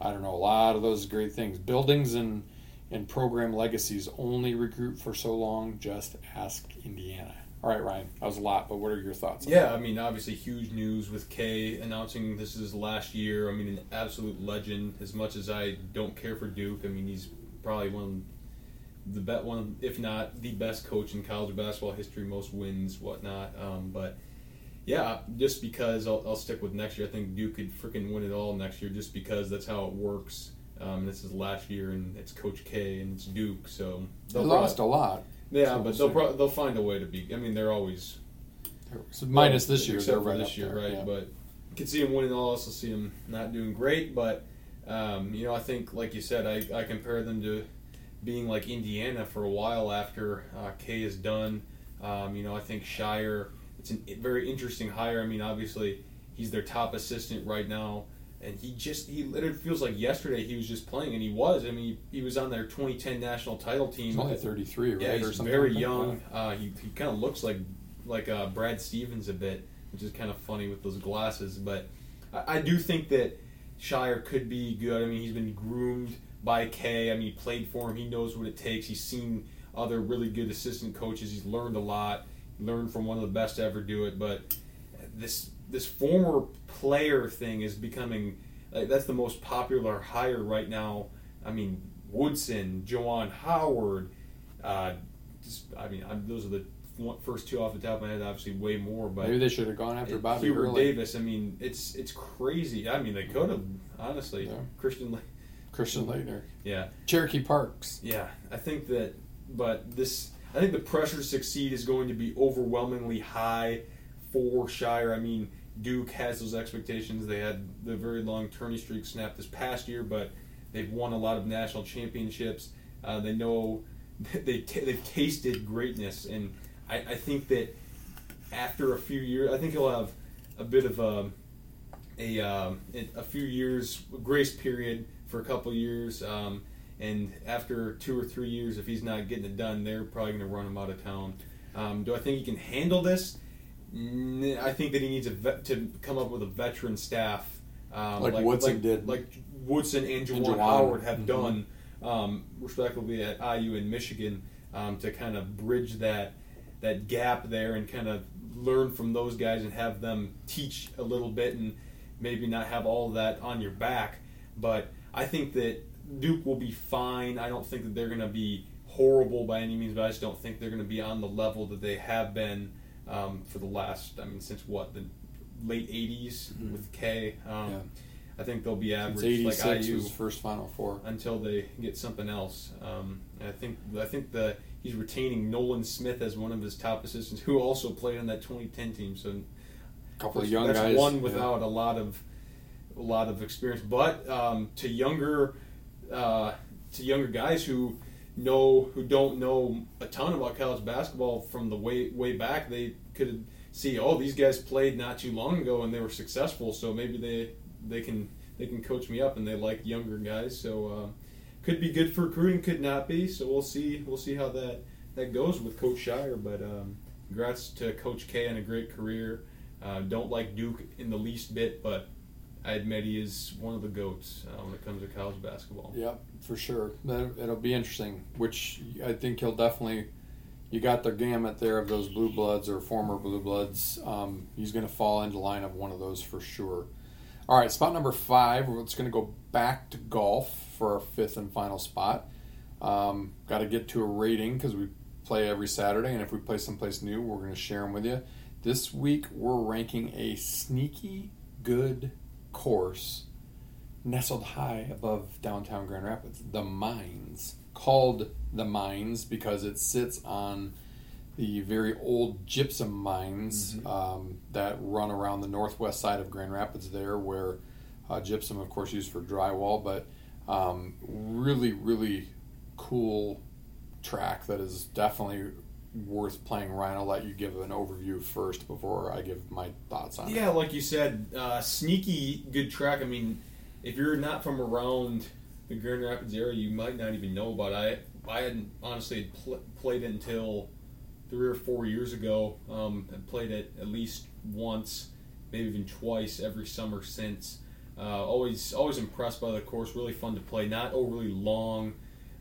I don't know, a lot of those great things. Buildings and, and program legacies only recruit for so long. Just ask Indiana. All right, Ryan, that was a lot, but what are your thoughts? on Yeah, I mean, obviously, huge news with Kay announcing this is last year. I mean, an absolute legend. As much as I don't care for Duke, I mean, he's probably one of the bet one, if not the best coach in college basketball history, most wins, whatnot. Um, but yeah, just because I'll, I'll stick with next year. I think Duke could freaking win it all next year, just because that's how it works. Um, this is last year, and it's Coach K and it's Duke, so They they'll lost a lot. Yeah, so but they'll pro- they'll find a way to be. I mean, they're always So minus well, this year, except they're for right this year, there, right? yeah. But you can see him winning all. Also see him not doing great, but um, you know, I think, like you said, I, I compare them to being like Indiana for a while after uh, K is done. Um, you know, I think Scheyer. It's a very interesting hire. I mean, obviously, he's their top assistant right now. And he just, he literally feels like yesterday he was just playing, and he was. I mean, he, he was on their 2010 national title team. He's only 33, right? Yeah, or he's something very like young. Uh, he he kind of looks like like uh, Brad Stevens a bit, which is kind of funny with those glasses. But I, I do think that Scheyer could be good. I mean, he's been groomed by Kay. I mean, he played for him. He knows what it takes. He's seen other really good assistant coaches. He's learned a lot. Learned from one of the best to ever do it. But this this former player thing is becoming like that's the most popular hire right now. I mean, Woodson, Juwan Howard. Uh, just, I mean, I'm, those are the first two off the top of my head. Obviously, way more, but Maybe they should have gone after Bobby Hubert. Davis. I mean, it's it's crazy. I mean, they could have honestly. Yeah. Christian, Le- Christian Laettner. yeah, Cherokee Parks. yeah. I think that, but this, I think the pressure to succeed is going to be overwhelmingly high for Scheyer. I mean, Duke has those expectations. They had the very long tourney streak snapped this past year, but they've won a lot of national championships. Uh, they know (laughs) they t- they've tasted greatness, and I, I think that after a few years, I think he'll have a bit of a a, um, a few years grace period for a couple years. Um, and after two or three years, if he's not getting it done, they're probably going to run him out of town. Um, do I think he can handle this? I think that he needs a vet, to come up with a veteran staff, um, like, like, Woodson like, did, like Woodson and Juwan, Howard have mm-hmm. done, um, respectively at IU and Michigan, um, to kind of bridge that that gap there and kind of learn from those guys and have them teach a little bit and maybe not have all of that on your back. But I think that Duke will be fine. I don't think that they're going to be horrible by any means, but I just don't think they're going to be on the level that they have been um, for the last, I mean, since what, the late 80s mm-hmm. with K. Um, yeah. I think they'll be average like IU was first Final Four until they get something else. Um, I think I think the he's retaining Nolan Smith as one of his top assistants, who also played on that 2010 team. So a couple of young that's guys, one without yeah. a lot of a lot of experience. But um, to younger uh, to younger guys who know who don't know a ton about college basketball from the way way back, they could see, oh, these guys played not too long ago and they were successful, so maybe they they can they can coach me up and they like younger guys. So uh, could be good for recruiting, could not be. So we'll see we'll see how that that goes with Coach Scheyer. But um, congrats to Coach K and a great career. Uh, don't like Duke in the least bit, but I admit he is one of the goats uh, when it comes to college basketball. Yep, for sure. It'll be interesting. Which I think he'll definitely. You got the gamut there of those blue bloods or former blue bloods. Um, he's going to fall into line of one of those for sure. All right, spot number five. It's going to go back to golf for our fifth and final spot. Um, got to get to a rating because we play every Saturday, and if we play someplace new, we're going to share them with you. This week, we're ranking a sneaky good course nestled high above downtown Grand Rapids, the Mines, called the Mines because it sits on the very old gypsum mines mm-hmm. um, that run around the northwest side of Grand Rapids there, where uh, gypsum, of course, used for drywall, but um, really, really cool track that is definitely worth playing. Ryan, I'll let you give an overview first before I give my thoughts on yeah, it. Yeah, like you said, uh, sneaky good track. I mean, if you're not from around the Grand Rapids area, you might not even know about it. I, I hadn't honestly pl- played it until three or four years ago. Um, I played it at least once, maybe even twice every summer since. Uh, always, always impressed by the course. Really fun to play. Not overly long.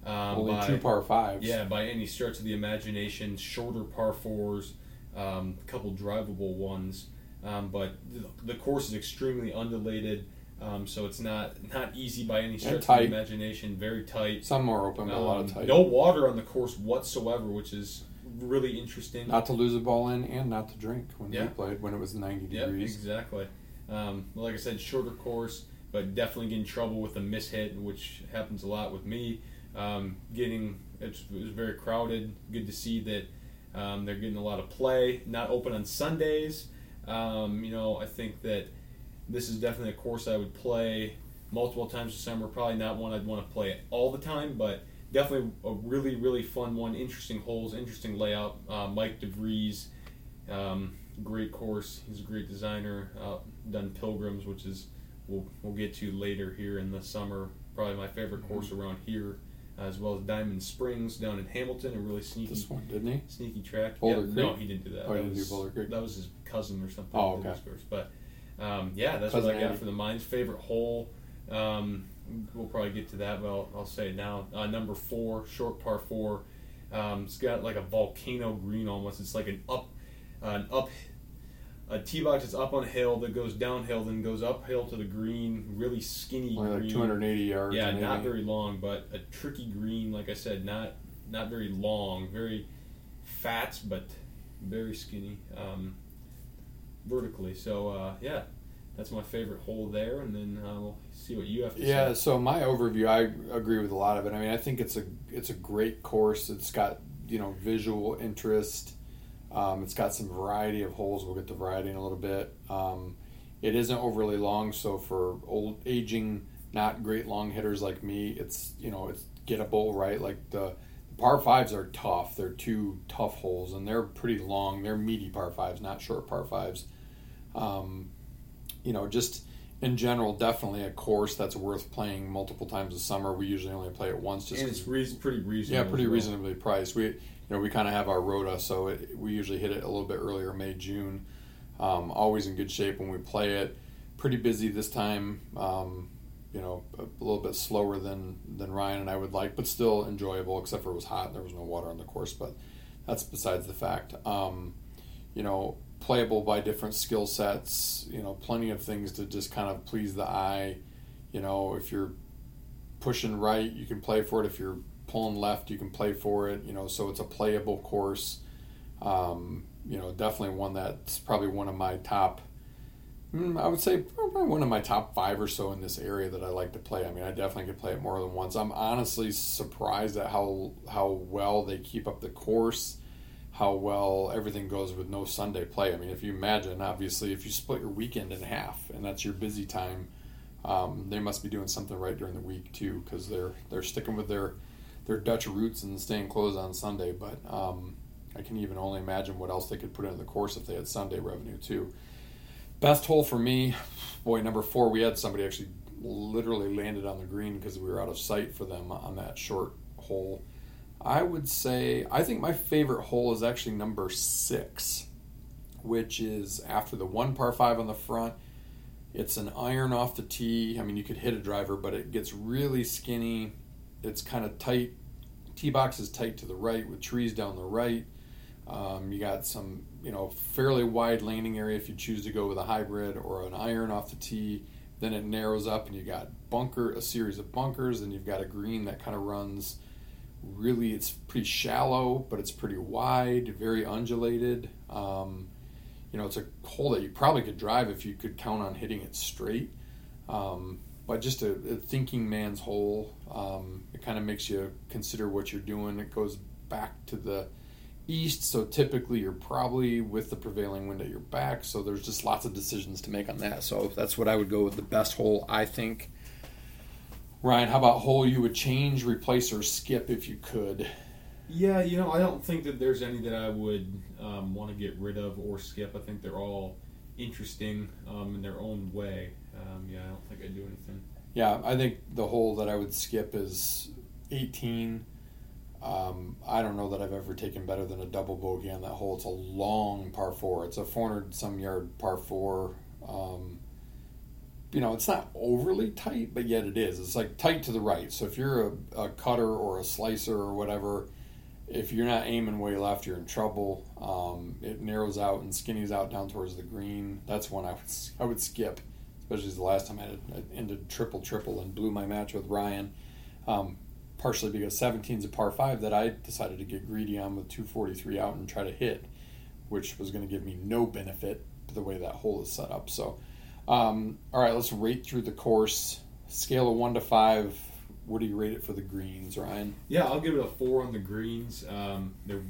Um, Only by, two par fives. Yeah, by any stretch of the imagination. Shorter par fours, um, a couple drivable ones. Um, but the, the, course is extremely undulated, um, so it's not not easy by any stretch of the imagination. Very tight. Some more open, but a lot of um, tight. No water on the course whatsoever, which is really interesting. Not to lose a ball in and not to drink when yeah. we played when it was 90 yep, degrees. exactly. Um, like I said, shorter course, but definitely get in trouble with a mishit, which happens a lot with me. Um, getting it was very crowded. Good to see that um, they're getting a lot of play. Not open on Sundays. Um, you know, I think that this is definitely a course I would play multiple times this summer. Probably not one I'd want to play all the time, but definitely a really really fun one. Interesting holes, interesting layout. Uh, Mike DeVries, um, great course. He's a great designer. Uh, done Pilgrims, which is we'll we'll get to later here in the summer. Probably my favorite mm-hmm. course around here. As well as Diamond Springs down in Hamilton, a really sneaky. This one, didn't he? Sneaky track. Boulder yeah, Creek? No, he didn't do that. Oh, that he didn't was, do Boulder Creek. That was his cousin or something. Oh, okay. But um, yeah, that's cousin what I got Andy. for the Mines. Favorite hole. Um, we'll probably get to that, but I'll, I'll say it now. Uh, number four, short par four. Um, it's got like a volcano green almost. It's like an up, uh, an up, a tee box that's up on a hill that goes downhill, then goes uphill to the green. Really skinny Only like green. 280 yards. Yeah, maybe. not very long, but a tricky green. Like I said, not not very long, very fat, but very skinny um, vertically. So uh, yeah, that's my favorite hole there, and then uh, we'll see what you have to Yeah, say. Yeah, so my overview, I agree with a lot of it. I mean, I think it's a it's a great course. It's got you know visual interest. Um, it's got some variety of holes. We'll get to variety in a little bit. Um, it isn't overly long, so for old aging, not great long hitters like me, it's you know it's gettable, right? Like the, the par fives are tough. They're two tough holes, and they're pretty long. They're meaty par fives, not short par fives. Um, you know, just in general, definitely a course that's worth playing multiple times a summer. We usually only play it once, just and it's re- pretty reasonable. yeah, pretty well. reasonably priced. We, you know, we kind of have our rota, so it, we usually hit it a little bit earlier, May, June. Um, always in good shape when we play it. Pretty busy this time. Um, you know, a, little bit slower than than Ryan and I would like, but still enjoyable. Except for it was hot and there was no water on the course, but that's besides the fact. Um, you know, playable by different skill sets. You know, plenty of things to just kind of please the eye. You know, if you're pushing right, you can play for it. If you're pulling left, you can play for it. You know, so it's a playable course. Um, you know, definitely one that's probably one of my top. mm, I would say probably one of my top five or so in this area that I like to play. I mean, I definitely could play it more than once. I'm honestly surprised at how how well they keep up the course, how well everything goes with no Sunday play. I mean, if you imagine, obviously, if you split your weekend in half and that's your busy time, um, they must be doing something right during the week too, because they're they're sticking with their their Dutch roots and staying closed on Sunday. But um, I can even only imagine what else they could put into the course if they had Sunday revenue too. Best hole for me, boy, number four. We had somebody actually literally landed on the green because we were out of sight for them on that short hole. I would say I think my favorite hole is actually number six, which is after the one par five on the front. It's an iron off the tee. I mean, you could hit a driver, but it gets really skinny. It's kind of tight. Tee box is tight to the right with trees down the right. Um, you got some, you know, fairly wide landing area if you choose to go with a hybrid or an iron off the tee. Then it narrows up, and you got bunker, a series of bunkers, and you've got a green that kind of runs. Really, it's pretty shallow, but it's pretty wide, very undulated. Um, you know, it's a hole that you probably could drive if you could count on hitting it straight. Um, but just a, a thinking man's hole. Um, it kind of makes you consider what you're doing. It goes back to the east, so typically you're probably with the prevailing wind at your back. So there's just lots of decisions to make on that. So that's what I would go with the best hole, I think. Ryan, how about hole you would change, replace, or skip if you could? Yeah, you know, I don't think that there's any that I would um, want to get rid of or skip. I think they're all interesting um, in their own way. Um, yeah, I don't think I'd do anything. Yeah, I think the hole that I would skip is 18. Um, I don't know that I've ever taken better than a double bogey on that hole. It's a long par four. It's a 400 some yard par four. Um, you know, it's not overly tight, but yet it is. It's like tight to the right. So if you're a, a cutter or a slicer or whatever, if you're not aiming way left, you're in trouble. Um, it narrows out and skinnies out down towards the green. That's one I would I would skip, especially the last time I, had, I ended triple triple and blew my match with Ryan. Um, partially because 17 is a par five that I decided to get greedy on with 243 out and try to hit, which was going to give me no benefit the way that hole is set up. So, um, all right, let's rate through the course. Scale of one to five. What do you rate it for the greens, Ryan? Yeah, I'll give it a four on the greens. Um, they're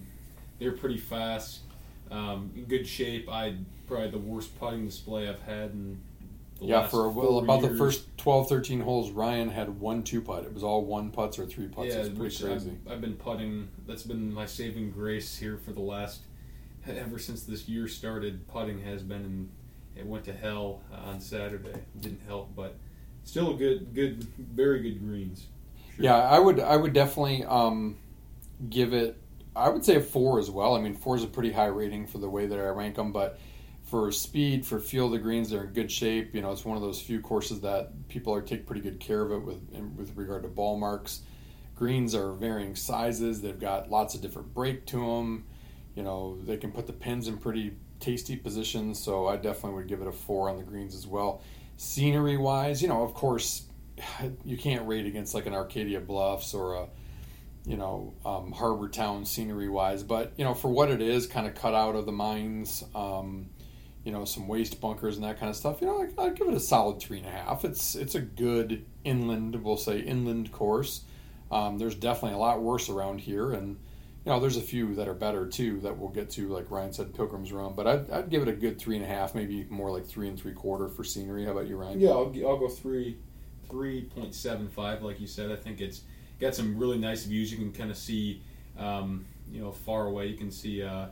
they're pretty fast, um, in good shape. I probably the worst putting display I've had in the yeah, last for well, about the first 12, 13 holes, Ryan had one two putt. It was all one putts or three putts. yeah, it was pretty crazy. I've, I've been putting. That's been my saving grace here for the last ever since this year started. Putting has been, and it went to hell uh, on Saturday. Didn't help, but still a good, good, very good greens. Sure. Yeah, I would I would definitely um, give it. I would say a four as well. I mean, four is a pretty high rating for the way that I rank them, but for speed, for feel the greens, they're in good shape. You know, it's one of those few courses that people are take pretty good care of it with with regard to ball marks. Greens are varying sizes. They've got lots of different break to them. You know, they can put the pins in pretty tasty positions. So I definitely would give it a four on the greens as well. Scenery wise, you know, of course, (sighs) you can't rate against like an Arcadia Bluffs or a you know um, Harbor Town scenery wise, but you know for what it is, kind of cut out of the mines, um, you know some waste bunkers and that kind of stuff. You know, I, I'd give it a solid three and a half. It's it's a good inland, we'll say inland course. Um, there's definitely a lot worse around here, and you know, there's a few that are better too that we'll get to, like Ryan said, Pilgrim's Run. But I'd, I'd give it a good three and a half, maybe more like three and three quarter for scenery. How about you, Ryan? Yeah, I'll, I'll go three, three point seven five. Like you said, I think it's got some really nice views. You can kind of see, um, you know, far away. You can see uh,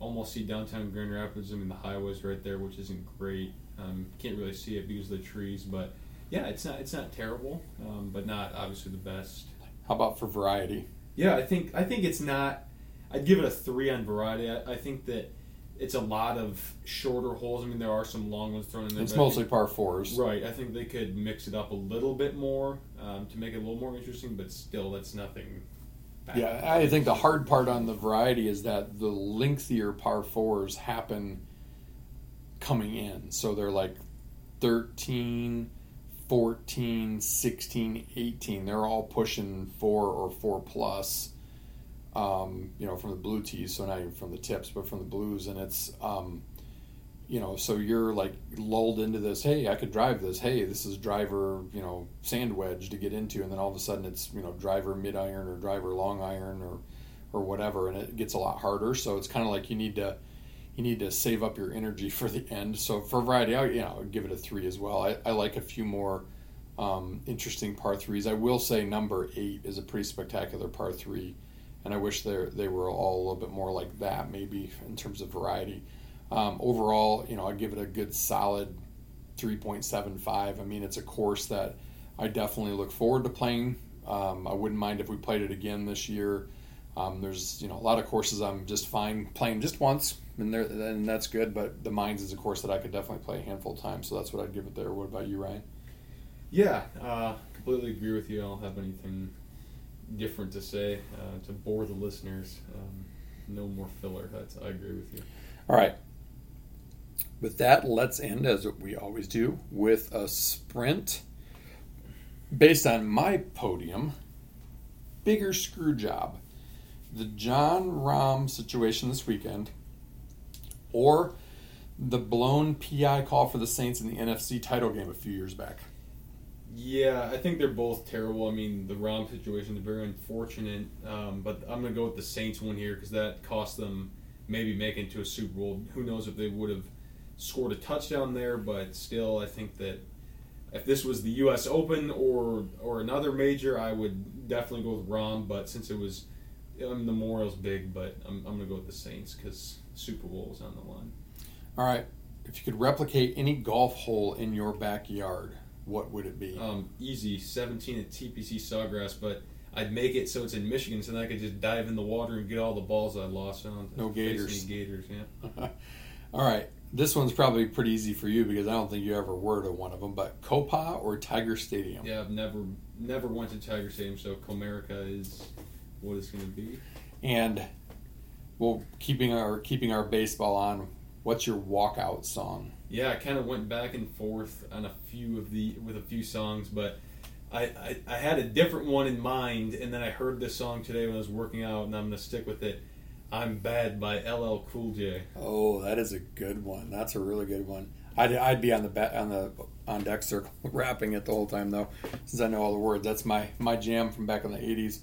almost see downtown Grand Rapids. I mean, the highway's right there, which isn't great. Um, can't really see it because of the trees, but yeah, it's not it's not terrible, um, but not obviously the best. How about for variety? Yeah, I think I think it's not. I'd give it a three on variety. I, I think that it's a lot of shorter holes. I mean, there are some long ones thrown in there. It's mostly think- par fours. right. I think they could mix it up a little bit more um, to make it a little more interesting, but still, that's nothing. Bad. Yeah, I think the hard part on the variety is that the lengthier par fours happen coming in. So they're like 13, 14, 16, 18. They're all pushing four or four plus, um, you know, from the blue tees. So not even from the tips, but from the blues. And it's, um, you know, so you're like lulled into this, hey, I could drive this. Hey, this is driver, you know, sand wedge to get into. And then all of a sudden it's, you know, driver mid iron or driver long iron or, or whatever. And it gets a lot harder. So it's kind of like you need to, you need to save up your energy (laughs) for the end. So for variety, I, you know, I'd give it a three as well. I, I like a few more um, interesting par threes. I will say number eight is a pretty spectacular par three, and I wish they they were all a little bit more like that, maybe in terms of variety. Um, overall, you know, I'd give it a good solid three point seven five. I mean, it's a course that I definitely look forward to playing. Um, I wouldn't mind if we played it again this year. Um, there's you know a lot of courses I'm just fine playing just once, and there and that's good. But the mines is a course that I could definitely play a handful of times, so that's what I'd give it there. What about you, Ryan? Yeah, uh, completely agree with you. I don't have anything different to say uh, to bore the listeners. Um, no more filler. That's I agree with you. All right. With that, let's end as we always do with a sprint based on my podium. Bigger screw job. The Jon Rahm situation this weekend, or the blown PI call for the Saints in the NFC title game a few years back. Yeah, I think they're both terrible. I mean, the Rahm situation is very unfortunate, um, but I'm going to go with the Saints one here because that cost them maybe making it to a Super Bowl. Who knows if they would have scored a touchdown there, but still, I think that if this was the U.S. Open or or another major, I would definitely go with Rahm. But since it was, I mean, the Memorial's big, but I'm, I'm going to go with the Saints because Super Bowl is on the line. All right. If you could replicate any golf hole in your backyard, what would it be? Um, easy, 17 at TPC Sawgrass, but I'd make it so it's in Michigan, so then I could just dive in the water and get all the balls I lost on. No gators. Gators, yeah. (laughs) All right. This one's probably pretty easy for you because I don't think you ever were to one of them. But Copa or Tiger Stadium? Yeah, I've never never went to Tiger Stadium, so Comerica is what it's going to be. And well, keeping our keeping our baseball on. What's your walkout song? Yeah, I kind of went back and forth on a few of the with a few songs, but I, I I had a different one in mind, and then I heard this song today when I was working out, and I'm going to stick with it. I'm Bad by LL Cool J. Oh, that is a good one. That's a really good one. I'd, I'd be on the ba- on the on deck circle (laughs) rapping it the whole time though, since I know all the words. That's my my jam from back in the '80s.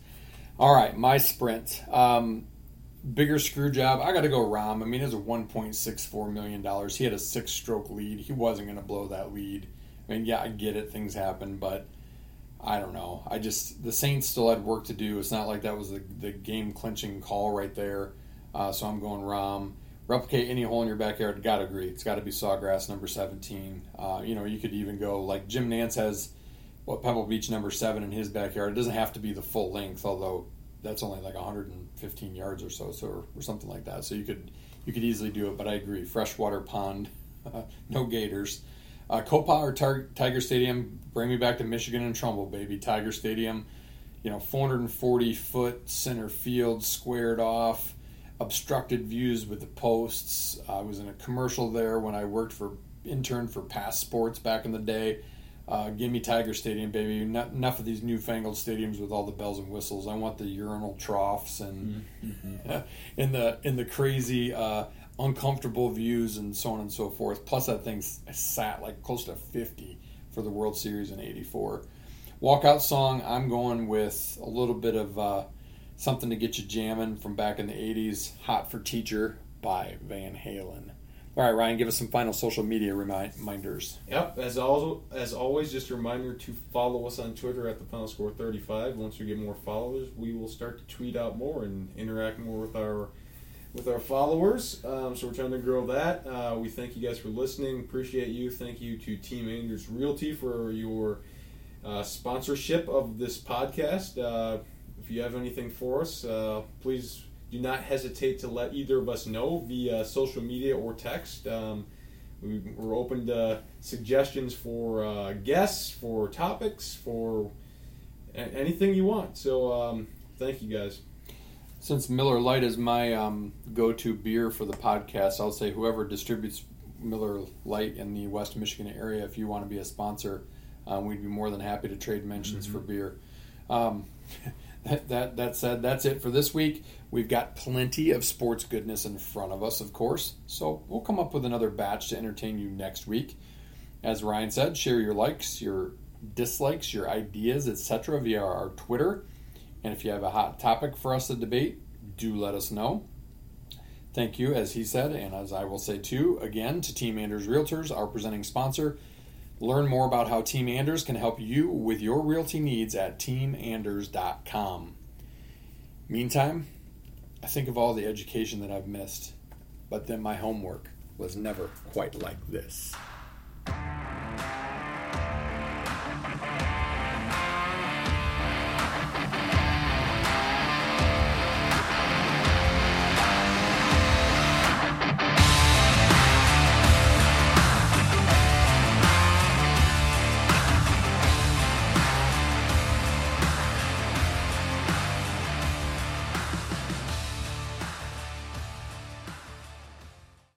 All right, my sprint. Um, bigger screw job. I got to go Rahm. I mean, it was a 1.64 million dollars. He had a six-stroke lead. He wasn't going to blow that lead. I mean, yeah, I get it. Things happen, but I don't know. I just the Saints still had work to do. It's not like that was the, the game clinching call right there. Uh, so I'm going Rahm. Replicate any hole in your backyard. Got to agree. It's got to be Sawgrass number 17. Uh, you know, you could even go like Jim Nantz has what Pebble Beach number seven in his backyard. It doesn't have to be the full length, although that's only like 115 yards or so, so or, or something like that. So you could you could easily do it. But I agree. Freshwater pond, (laughs) no gators. Uh, Copa or Tar- Tiger Stadium, bring me back to Michigan and Trumbull, baby. Tiger Stadium, you know, 440 foot center field, squared off, obstructed views with the posts. I was in a commercial there when I worked for intern for Pass Sports back in the day. Uh, give me Tiger Stadium, baby. Not, enough of these newfangled stadiums with all the bells and whistles. I want the urinal troughs and (laughs) in the in the crazy uh, uncomfortable views and so on and so forth. Plus, that thing sat like close to 50 for the World Series in '84. Walkout song, I'm going with a little bit of uh, something to get you jamming from back in the 80s. Hot for Teacher by Van Halen. All right, Ryan, give us some final social media reminders. Yep. As also as always, just a reminder to follow us on Twitter at the Final Score 35. Once we get more followers, we will start to tweet out more and interact more with our with our followers. Um, so we're trying to grow that. Uh, we thank you guys for listening. Appreciate you. Thank you to Team Anders Realty for your uh, sponsorship of this podcast. Uh, if you have anything for us, uh, please do not hesitate to let either of us know via social media or text. Um, we, are open to suggestions for uh, guests, for topics, for anything you want. So um, thank you guys. Since Miller Lite is my um, go-to beer for the podcast, I'll say whoever distributes Miller Lite in the West Michigan area, if you want to be a sponsor, um, we'd be more than happy to trade mentions mm-hmm. for beer. (laughs) That, (laughs) that that said, that's it for this week. We've got plenty of sports goodness in front of us, of course. So we'll come up with another batch to entertain you next week. As Ryan said, share your likes, your dislikes, your ideas, etc. via our Twitter and if you have a hot topic for us to debate, do let us know. Thank you, as he said, and as I will say too, again to Team Anders Realtors, our presenting sponsor. Learn more about how Team Anders can help you with your realty needs at teamanders.com. Meantime, I think of all the education that I've missed, but then my homework was never quite like this.